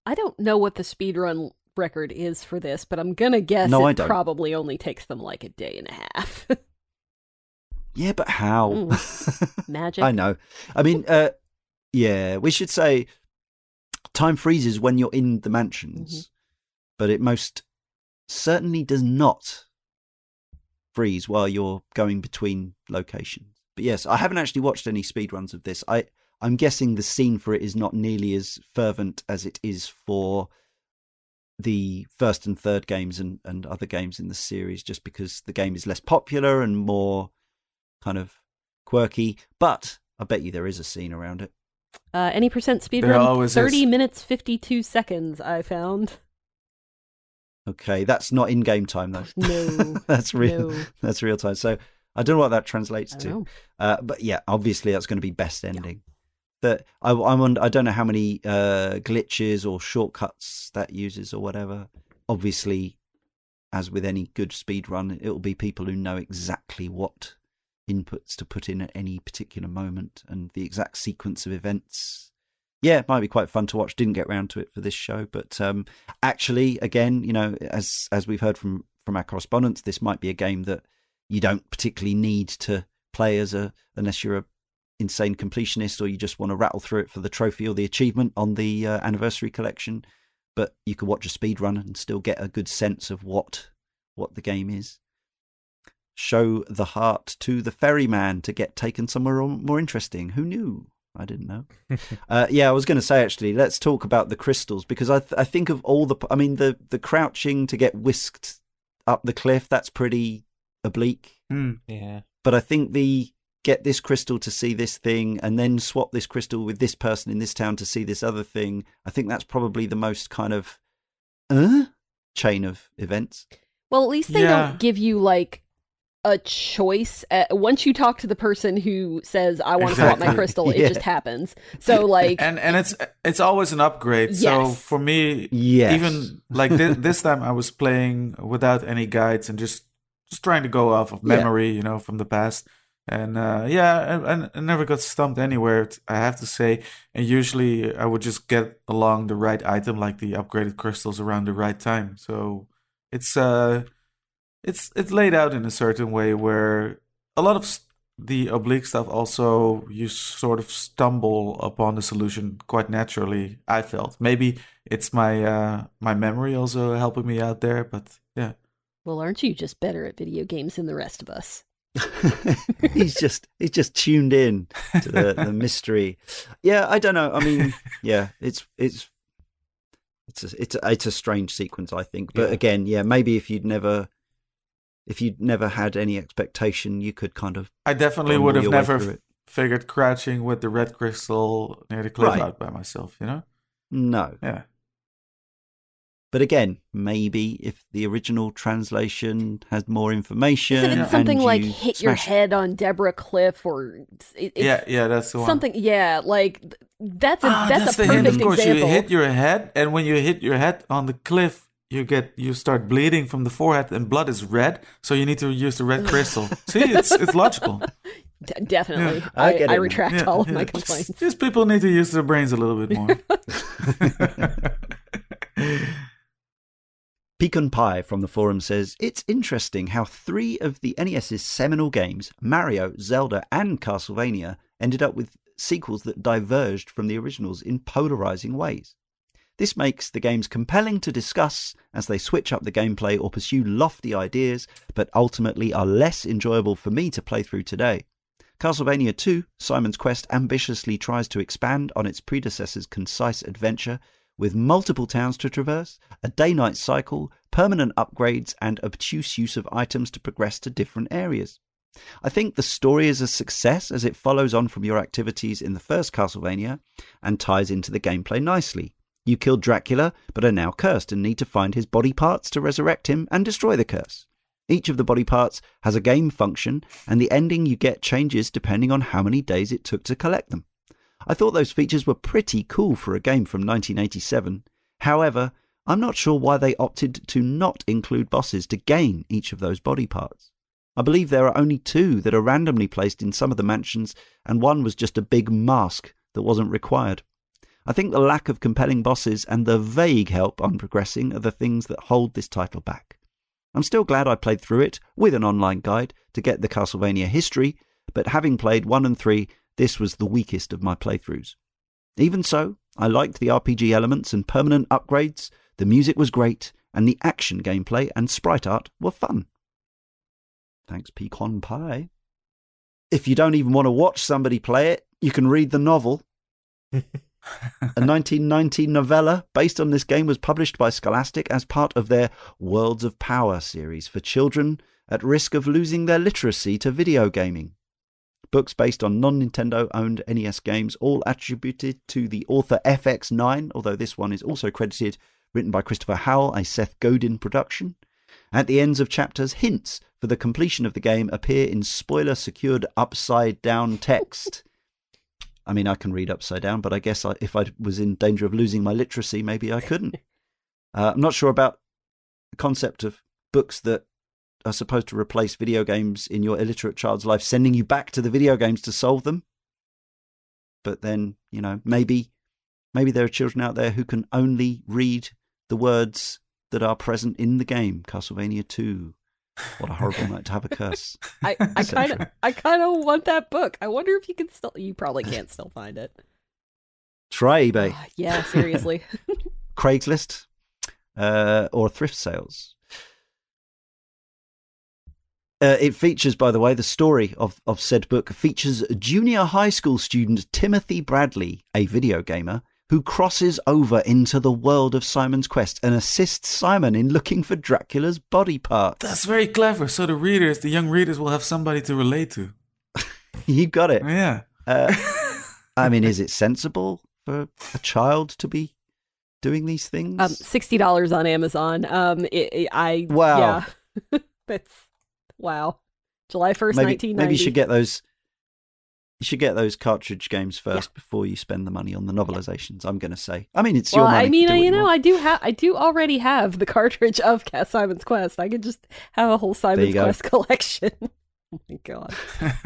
I don't know what the speed run record is for this, but I'm gonna guess No, it probably only takes them like a day and a half. *laughs* Yeah, but how? Mm. *laughs* Magic. I know. I mean, uh, yeah, we should say time freezes when you're in the mansions, but it most certainly does not freeze while you're going between locations. But yes, I haven't actually watched any speedruns of this. I I'm guessing the scene for it is not nearly as fervent as it is for the first and third games and, and other games in the series, just because the game is less popular and more kind of quirky. But I bet you there is a scene around it. Uh, any percent speed There run? Thirty is. minutes fifty-two seconds. I found. Okay, that's not in game time though. No. *laughs* that's real. no. That's real time. So I don't know what that translates to. Uh, but yeah, obviously that's going to be best ending. But I, I'm on, I don't know how many uh, glitches or shortcuts that uses or whatever. Obviously, as with any good speed run, it will be people who know exactly what inputs to put in at any particular moment and the exact sequence of events. Yeah, it might be quite fun to watch. Didn't get round to it for this show, but um, actually, again, you know, as as we've heard from from our correspondents, this might be a game that you don't particularly need to play as a unless you're a insane completionist or you just want to rattle through it for the trophy or the achievement on the uh, anniversary collection but you could watch a speed run and still get a good sense of what what the game is. Show the heart to the ferryman to get taken somewhere more interesting. Who knew? I didn't know. *laughs* Uh, yeah i was going to say actually let's talk about the crystals because I, th- I think of all the i mean the the crouching to get whisked up the cliff that's pretty oblique. Hmm. Yeah. but I think the get this crystal to see this thing and then swap this crystal with this person in this town to see this other thing. I think that's probably the most kind of uh, chain of events. Well, at least they Yeah. don't give you like a choice. Uh, once you talk to the person who says, "I want to swap my crystal," *laughs* Yeah. it just happens. So, like, and and it's it's always an upgrade. So for me, Yes. even like thi- this time, I was playing without any guides and just just trying to go off of Yeah. memory, you know, from the past. And uh, yeah, and I never got stumped anywhere. I have to say. And usually, I would just get along the right item, like the upgraded crystals, around the right time. So it's uh, it's it's laid out in a certain way where a lot of s- the oblique stuff also you sort of stumble upon the solution quite naturally i felt maybe it's my uh my memory also helping me out there but yeah well, aren't you just better at video games than the rest of us? *laughs* he's just he's just tuned in to the, the *laughs* mystery. Yeah, I don't know. I mean, yeah, it's it's it's a, it's a, it's a strange sequence, I think. But Yeah. again, yeah, maybe if you'd never if you'd never had any expectation, you could kind of i definitely would have never through f- it. figured crouching with the red crystal near the cliff Right. out by myself you know No. yeah But again, maybe if the original translation had more information, Isn't it and something like you hit your head on Deborah Cliff or it, it's yeah yeah that's the one something? Yeah, like that's a Ah, that's, a the hint. perfect Of course, example. you hit your head, and when you hit your head on the cliff, you get you start bleeding from the forehead, and blood is red. So you need to use the red crystal. See, it's it's logical. *laughs* D- definitely, Yeah, I I, get I retract Yeah, all of yeah. my Just- complaints. Just people need to use their brains a little bit more. *laughs* *laughs* Pecan Pie from the forum says it's interesting how three of the NES's seminal games, Mario, Zelda, and Castlevania, ended up with sequels that diverged from the originals in polarizing ways. This makes the games compelling to discuss as they switch up the gameplay or pursue lofty ideas, but ultimately are less enjoyable for me to play through today. Castlevania 2, Simon's Quest ambitiously tries to expand on its predecessor's concise adventure with multiple towns to traverse, a day night cycle, permanent upgrades, and obtuse use of items to progress to different areas. I think the story is a success as it follows on from your activities in the first Castlevania and ties into the gameplay nicely. You killed Dracula, but are now cursed and need to find his body parts to resurrect him and destroy the curse. Each of the body parts has a game function, and the ending you get changes depending on how many days it took to collect them. I thought those features were pretty cool for a game from 1987. However, I'm not sure why they opted to not include bosses to gain each of those body parts. I believe there are only two that are randomly placed in some of the mansions, and one was just a big mask that wasn't required. I think the lack of compelling bosses and the vague help on progressing are the things that hold this title back. I'm still glad I played through it with an online guide to get the Castlevania history, but having played 1 and 3, this was the weakest of my playthroughs. Even so, I liked the RPG elements and permanent upgrades, the music was great, and the action gameplay and sprite art were fun. Thanks, Pecan Pie. If you don't even want to watch somebody play it, you can read the novel. *laughs* a 1990 novella based on this game was published by Scholastic as part of their Worlds of Power series for children at risk of losing their literacy to video gaming. Books based on non Nintendo owned NES games, all attributed to the author F.X. Nine, although this one is also credited, written by Christopher Howell, a Seth Godin production. At the ends of chapters, hints for the completion of the game appear in spoiler secured upside down text. *laughs* I mean, I can read upside down, but I guess I, if I was in danger of losing my literacy, maybe I couldn't. Uh, I'm not sure about the concept of books that are supposed to replace video games in your illiterate child's life, sending you back to the video games to solve them. But then, you know, maybe maybe there are children out there who can only read the words that are present in the game, Castlevania 2. What a horrible night to have a curse. *laughs* I kind of I *laughs* kind of want that book. I wonder if you can still you probably can't still find it. Try eBay. Uh, yeah, seriously. *laughs* Craigslist uh, or thrift sales. Uh, it features, by the way, the story of, of said book features junior high school student Timothy Bradley, a video gamer, who crosses over into the world of Simon's Quest and assists Simon in looking for Dracula's body parts. That's very clever. So the readers, the young readers, will have somebody to relate to. *laughs* you got it. Yeah. Uh, *laughs* I mean, is it sensible for a child to be doing these things? Um, sixty dollars on Amazon. Um, it, it, I wow. Yeah. *laughs* That's wow. July first, nineteen ninety. Maybe you should get those you should get those cartridge games first yeah. before you spend the money on the novelizations. Yeah. I'm going to say. I mean, it's well, your money. I mean, you, you know, I do have, I do already have the *laughs* cartridge of Simon's Quest. I could just have a whole Simon's Quest *laughs* collection. oh my god!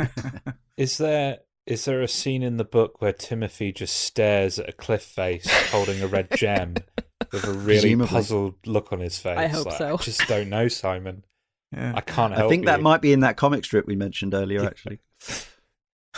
*laughs* is there is there a scene in the book where Timothy just stares at a cliff face holding a red gem with a really Presumably. puzzled look on his face? I hope like, so. I just don't know, Simon. Yeah. I can't help. I think you. that might be in that comic strip we mentioned earlier, actually.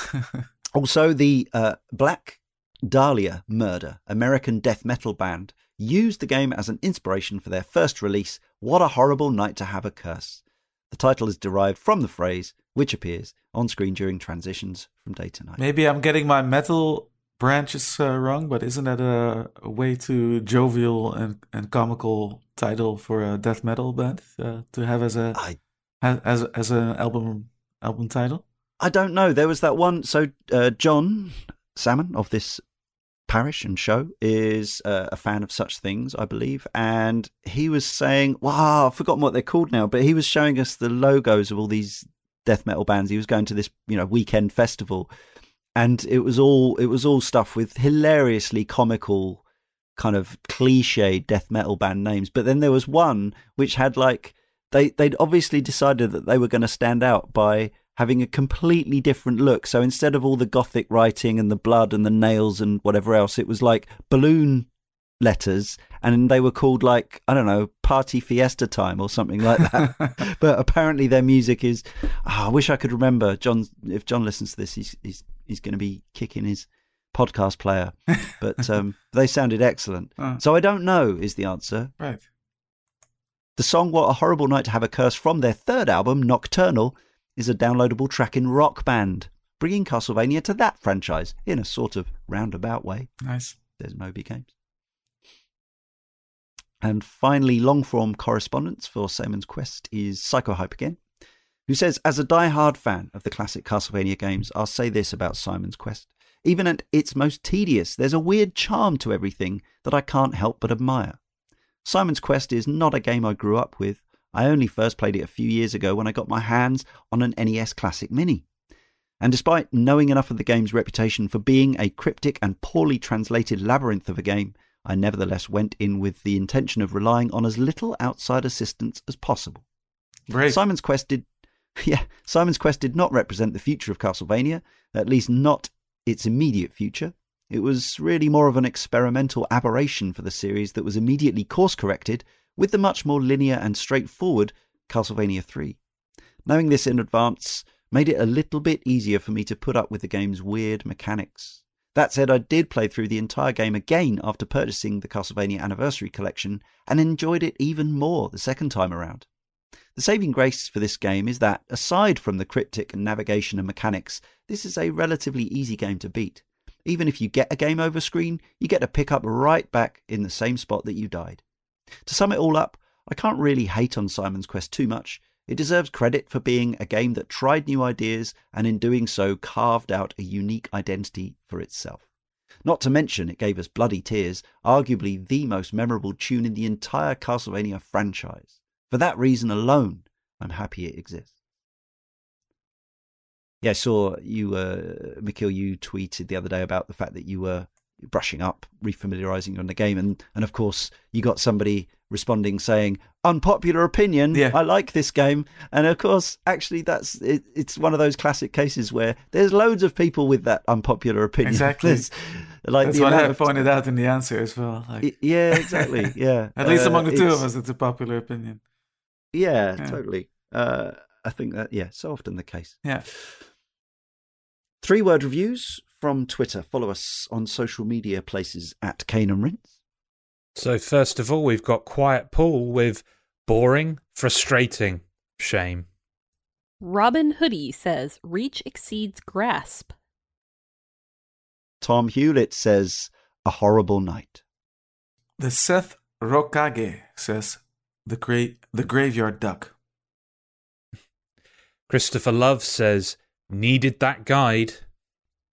*laughs* also, the uh, Black Dahlia Murder, American death metal band, used the game as an inspiration for their first release, What a Horrible Night to Have a Curse. The title is derived from the phrase which appears on screen during transitions from day to night. Maybe I'm getting my metal branches uh, wrong, but isn't that a, a, way too jovial and, and comical title for a death metal band uh, to have as a I, as as an album album title? I don't know. There was that one. So uh, John Salmon of this parish and show is uh, a fan of such things, I believe, and he was saying, "Wow, I've forgotten what they're called now," but he was showing us the logos of all these death metal bands. He was going to this, you know, weekend festival, and it was all it was all stuff with hilariously comical, kind of cliche death metal band names. But then there was one which had like they they'd obviously decided that they were going to stand out by having a completely different look. So instead of all the gothic writing and the blood and the nails and whatever else, it was like balloon letters and they were called like I don't know party fiesta time or something like that. *laughs* but apparently their music is oh, I wish I could remember John if John listens to this he's he's he's going to be kicking his podcast player. *laughs* But um, they sounded excellent. Oh. So I don't know is the answer. Right. The song What a Horrible Night to Have a Curse from their third album Nocturnal is a downloadable track in Rock Band, bringing Castlevania to that franchise in a sort of roundabout way. Nice. There's Moby Games. And finally, long form correspondence for Simon's Quest is Psycho Hype again. Who says, As a die-hard fan of the classic Castlevania games, I'll say this about Simon's Quest. Even at its most tedious, there's a weird charm to everything that I can't help but admire. Simon's Quest is not a game I grew up with. I only first played it a few years ago when I got my hands on an NES Classic Mini. And despite knowing enough of the game's reputation for being a cryptic and poorly translated labyrinth of a game, I nevertheless went in with the intention of relying on as little outside assistance as possible. Brave. Simon's Quest did *laughs* yeah, Simon's Quest did not represent the future of Castlevania, at least not its immediate future. It was really more of an experimental aberration for the series that was immediately course corrected with the much more linear and straightforward Castlevania 3. Knowing this in advance made it a little bit easier for me to put up with the game's weird mechanics. That said, I did play through the entire game again after purchasing the Castlevania Anniversary Collection and enjoyed it even more the second time around. The saving grace for this game is that, aside from the cryptic navigation and mechanics, this is a relatively easy game to beat. Even if you get a game over screen, you get to pick up right back in the same spot that you died. To sum it all up, I can't really hate on Simon's Quest too much. It deserves credit for being a game that tried new ideas and in doing so carved out a unique identity for itself. Not to mention, it gave us Bloody Tears, arguably the most memorable tune in the entire Castlevania franchise. For that reason alone, I'm happy it exists. Yeah, I saw you, uh, Michiel, you tweeted the other day about the fact that you were brushing up, refamiliarizing on the game, and and of course you got somebody responding saying unpopular opinion. Yeah. I like this game, and of course, actually, that's it, it's one of those classic cases where there's loads of people with that unpopular opinion. Exactly. There's, like That's what I pointed out in the answer as well. Like, Yeah, exactly. *laughs* Yeah, at least Uh, among the two of us, it's a popular opinion. Yeah, Yeah. totally. Uh, I think that yeah, so often the case. Yeah. Three word reviews from Twitter. Follow us on social media places at Cane and Rinse. So first of all, we've got Quiet Paul with boring, frustrating, shame. Robin Hoodie says reach exceeds grasp. Tom Hewlett says a horrible night. The Seth Rokage says the great the graveyard duck. Christopher Love says needed that guide.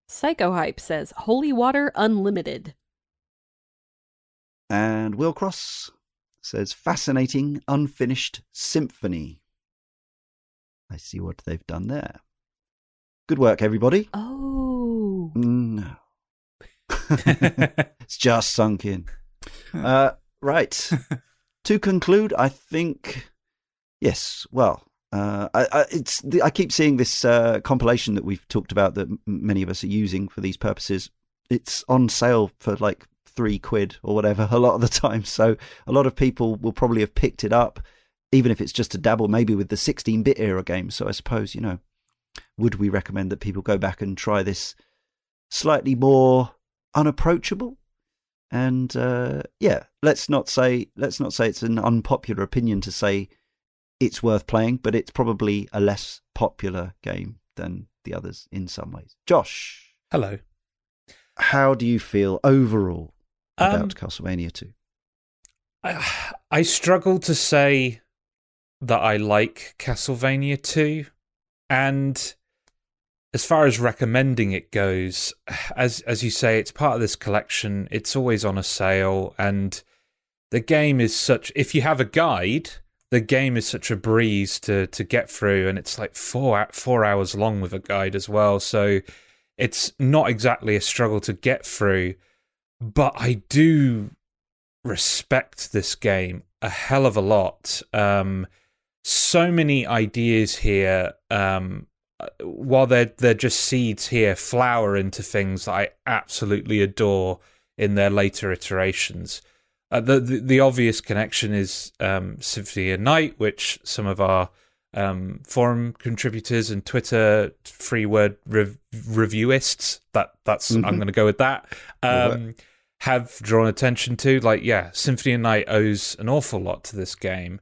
Psycho Hype says holy water unlimited. And Will Cross says fascinating unfinished symphony. I see what they've done there. Good work, everybody. Oh. No. *laughs* *laughs* it's just sunk in. *laughs* Uh, right. To conclude, I think yes. Well, uh, I, I, it's I keep seeing this uh, compilation that we've talked about that m- many of us are using for these purposes. It's on sale for like three quid or whatever *laughs* a lot of the time. So a lot of people will probably have picked it up, even if it's just to dabble maybe with the 16-bit era games. So I suppose you know, would we recommend that people go back and try this slightly more unapproachable? And uh, yeah, let's not say let's not say it's an unpopular opinion to say it's worth playing, but it's probably a less popular game than the others in some ways. Josh, Hello. how do you feel overall about Um, Castlevania 2? I, I struggle to say that I like Castlevania 2 and as far as recommending it goes as as you say it's part of this collection it's always on a sale and the game is such if you have a guide the game is such a breeze to to get through and it's like 4 4 hours long with a guide as well so it's not exactly a struggle to get through but I do respect this game a hell of a lot. Um, so many ideas here. Um, while they're they're just seeds here, flower into things that I absolutely adore in their later iterations. Uh, the, the the obvious connection is um, Symphony of Night, which some of our um, forum contributors and Twitter free word rev- reviewists that that's I'm Mhm. going to go with that. Um, have drawn attention to. Like, yeah, Symphony of Night owes an awful lot to this game.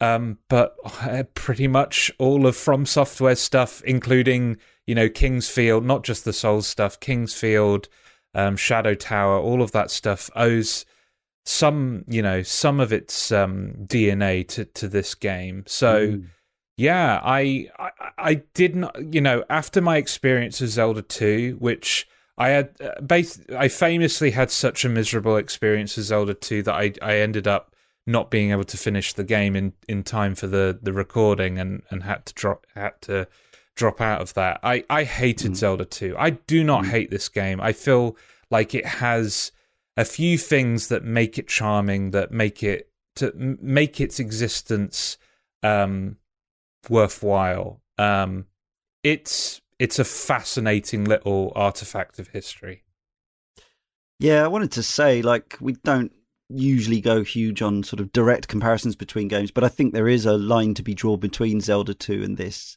Um, but uh, pretty much all of From Software stuff, including you know King's Field, not just the Souls stuff, King's Field, um, Shadow Tower, all of that stuff owes some you know some of its um, DNA to to this game. So Mm. Yeah, I, I, I did not. You know, after my experience of Zelda Two, which I had, uh, bas- I famously had such a miserable experience with Zelda Two that I, I ended up not being able to finish the game in, in time for the, the recording and, and had to drop had to drop out of that. I, I hated mm. Zelda 2. I do not mm. hate this game. I feel like it has a few things that make it charming, that make it to make its existence um, worthwhile. Um, it's it's a fascinating little artifact of history. Yeah, I wanted to say like we don't usually go huge on sort of direct comparisons between games, but I think there is a line to be drawn between Zelda 2 and this.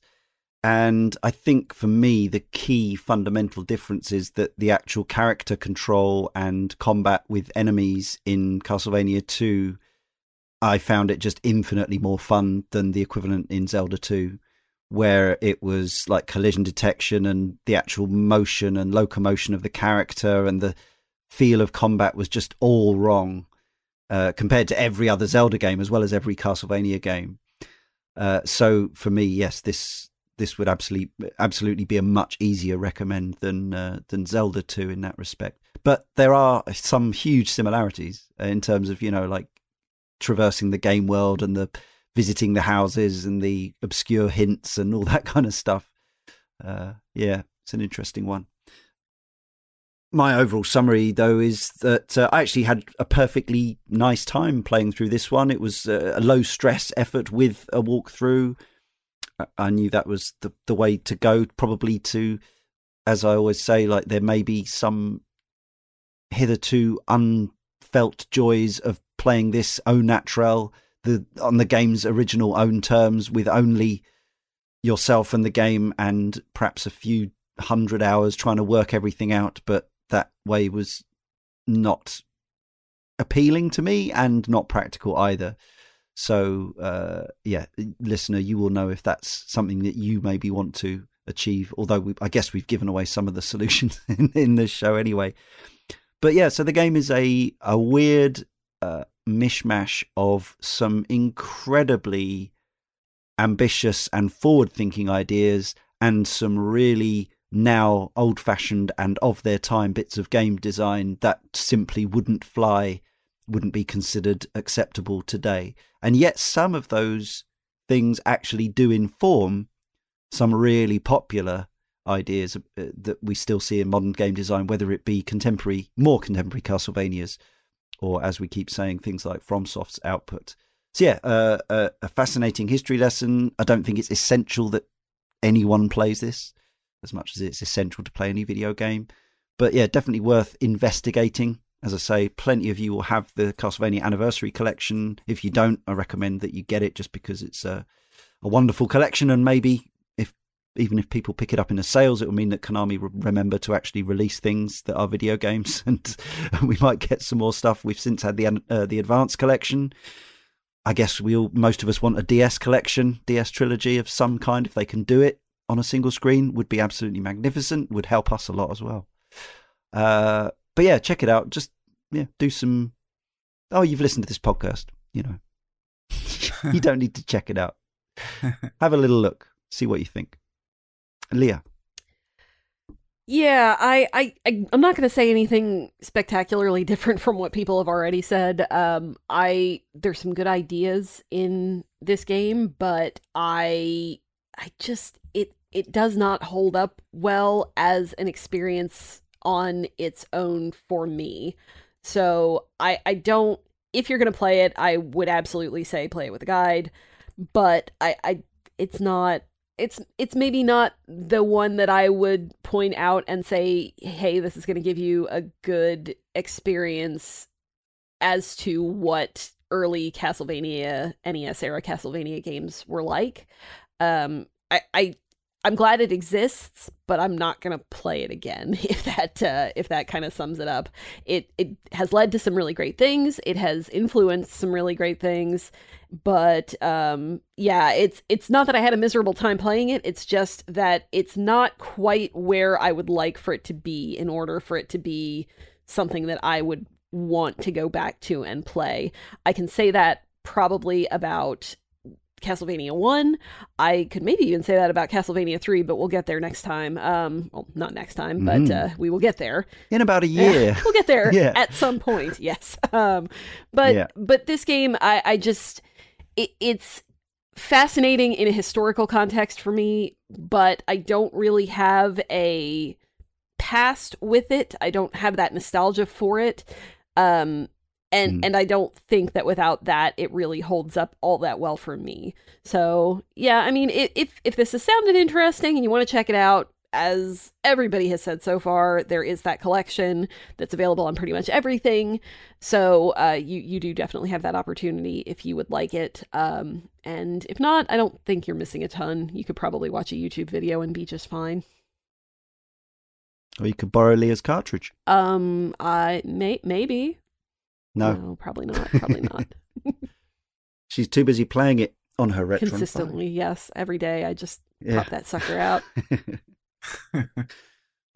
And I think for me, the key fundamental difference is that the actual character control and combat with enemies in Castlevania 2, I found it just infinitely more fun than the equivalent in Zelda 2, where it was like collision detection and the actual motion and locomotion of the character and the feel of combat was just all wrong uh, compared to every other Zelda game as well as every Castlevania game. Uh, so for me, yes, this this would absolutely absolutely be a much easier recommend than uh, than Zelda 2 in that respect. But there are some huge similarities in terms of you know like traversing the game world and the visiting the houses and the obscure hints and all *laughs* that kind of stuff. Uh, yeah, it's an interesting one my overall summary, though, is that uh, I actually had a perfectly nice time playing through this one. It was a low stress effort with a walkthrough. I knew that was the the way to go. Probably to, as I always say, like there may be some hitherto unfelt joys of playing this au naturel, the on the game's original own terms, with only yourself and the game, and perhaps a few hundred hours trying to work everything out. But way was not appealing to me and not practical either. So, uh, yeah, listener, you will know if that's something that you maybe want to achieve. Although we, I guess we've given away some of the *laughs* solutions in, in, this show anyway. But yeah, so the game is a a weird uh, mishmash of some incredibly ambitious and forward thinking ideas and some really now old fashioned and of their time bits of game design that simply wouldn't fly, wouldn't be considered acceptable today. And yet, some of those things actually do inform some really popular ideas uh, that we still see in modern game design, whether it be contemporary, more contemporary Castlevanias, or as we keep saying, things like FromSoft's output. So, yeah, uh, a, a fascinating history lesson. I don't think it's essential that anyone plays this as much as it's essential to play any video game. But yeah, definitely worth investigating. As I say, plenty of you will have the Castlevania Anniversary Collection. If you don't, I recommend that you get it just because it's a, a wonderful collection. And maybe if even if people pick it up in the sales, it will mean that Konami remember to actually release things that are video games, *laughs* and we might get some more stuff. We've since had the uh, the Advanced Collection. I guess we all, most of us want a DS collection, DS trilogy of some kind if they can do it on a single screen would be absolutely magnificent. Would help us a lot as well. Uh, but yeah, check it out. Just yeah, do some. Oh, you've listened to this podcast. You know, *laughs* you don't need to check it out. *laughs* Have a little look. See what you think. Leah. Yeah, I, I, I am not going to say anything spectacularly different from what people have already said. Um, I there's some good ideas in this game, but I, I just it it does not hold up well as an experience on its own for me. So I I don't if you're gonna play it, I would absolutely say play it with a guide. But I, I it's not it's it's maybe not the one that I would point out and say, hey, this is gonna give you a good experience as to what early Castlevania NES era Castlevania games were like. Um I, I I'm glad it exists, but I'm not gonna play it again. *laughs* If that uh, if that kind of sums it up, it it has led to some really great things. It has influenced some really great things, but um, yeah, it's it's not that I had a miserable time playing it. It's just that it's not quite where I would like for it to be in order for it to be something that I would want to go back to and play. I can say that probably about Castlevania 1. I could maybe even say that about Castlevania 3, but we'll get there next time. Um, well, not next time, but Mhm. uh, we will get there. In about a *laughs* year. we'll get there *laughs* Yeah. at some point. Yes. Um, but Yeah. but this game, I, I just it, it's fascinating in a historical context for me, but I don't really have a past with it. I don't have that nostalgia for it. Um, and Mm. and I don't think that without that it really holds up all that well for me. So yeah, I mean, if if this has sounded interesting and you want to check it out, as everybody has said so far, there is that collection that's available on pretty much everything. So uh, you you do definitely have that opportunity if you would like it. Um, and if not, I don't think you're missing a ton. You could probably watch a YouTube video and be just fine. Or you could borrow Leah's cartridge. Um, I may maybe No, probably not. Probably not. *laughs* she's too busy playing it on her retro. Consistently, yes. Every day, I just Yeah. pop that sucker out. *laughs*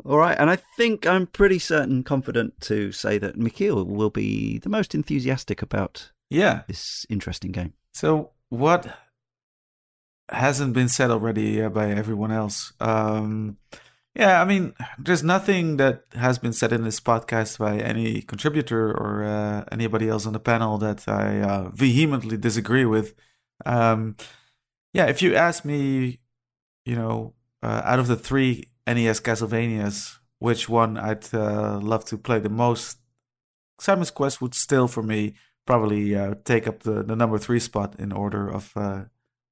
All right, and I think I'm pretty certain, confident to say that Michiel will be the most enthusiastic about yeah. this interesting game. So what hasn't been said already uh, by everyone else? Um, yeah, I mean, there's nothing that has been said in this podcast by any contributor or uh, anybody else on the panel that I uh, vehemently disagree with. Um, yeah, if you ask me, you know, uh, out of the three NES Castlevanias, which one I'd uh, love to play the most, Simon's Quest would still, for me, probably uh, take up the, the number three spot in order of uh,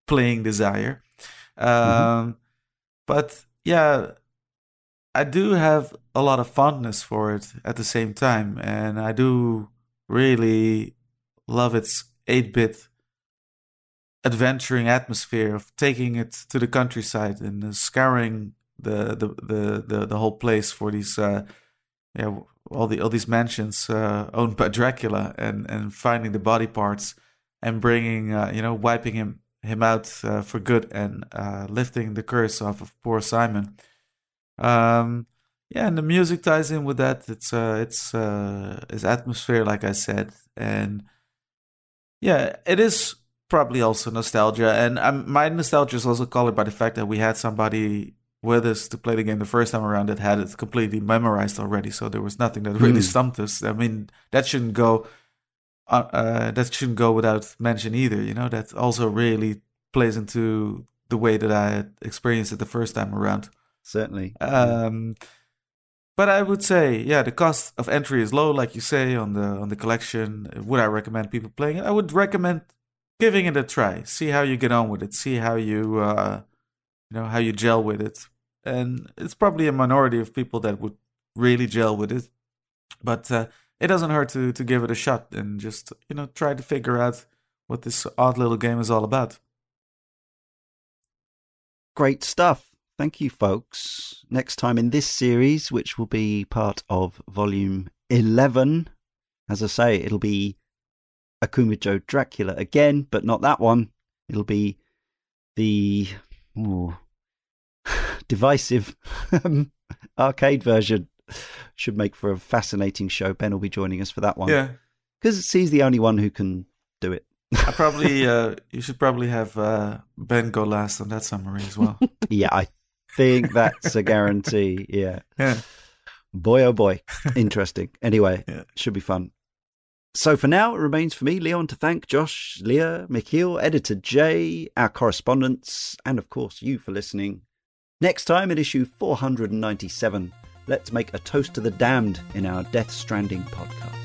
playing desire. Um, But yeah, I do have a lot of fondness for it at the same time, and I do really love its 8 bit adventuring atmosphere of taking it to the countryside and scouring the, the, the, the, the whole place for these uh, yeah all the all these mansions uh, owned by Dracula and and finding the body parts and bringing uh, you know wiping him him out uh, for good and uh, lifting the curse off of poor Simon. Um, yeah, and the music ties in with that. It's uh, it's uh, it's atmosphere, like I said, and yeah, it is probably also nostalgia. And um, my nostalgia is also colored by the fact that we had somebody with us to play the game the first time around that had it completely memorized already. So there was nothing that really Hmm. stumped us. I mean, that shouldn't go. Uh, uh, that shouldn't go without mention either. You know, that also really plays into the way that I experienced it the first time around. Certainly. Um, but I would say, yeah, the cost of entry is low, like you say on the on the collection. Would I recommend people playing it? I would recommend giving it a try. See how you get on with it. See how you uh, you know how you gel with it. And it's probably a minority of people that would really gel with it. But uh, it doesn't hurt to to give it a shot and just you know try to figure out what this odd little game is all about. Great stuff. Thank you, folks. Next time in this series, which will be part of volume 11, as I say, it'll be Akumajo Dracula again, but not that one. It'll be the ooh, *laughs* divisive um, arcade version. Should make for a fascinating show. Ben will be joining us for that one. Yeah. Because he's the only one who can do it. *laughs* I probably uh, you should probably have uh, Ben go last on that summary as well. *laughs* yeah, I think that's a guarantee. Yeah. yeah. Boy, oh boy. Interesting. Anyway, *laughs* Yeah. should be fun. So for now, it remains for me, Leon, to thank Josh, Leah, Michiel, editor Jay, our correspondents, and of course you for listening. Next time at issue 497, let's make a toast to the damned in our Death Stranding podcast.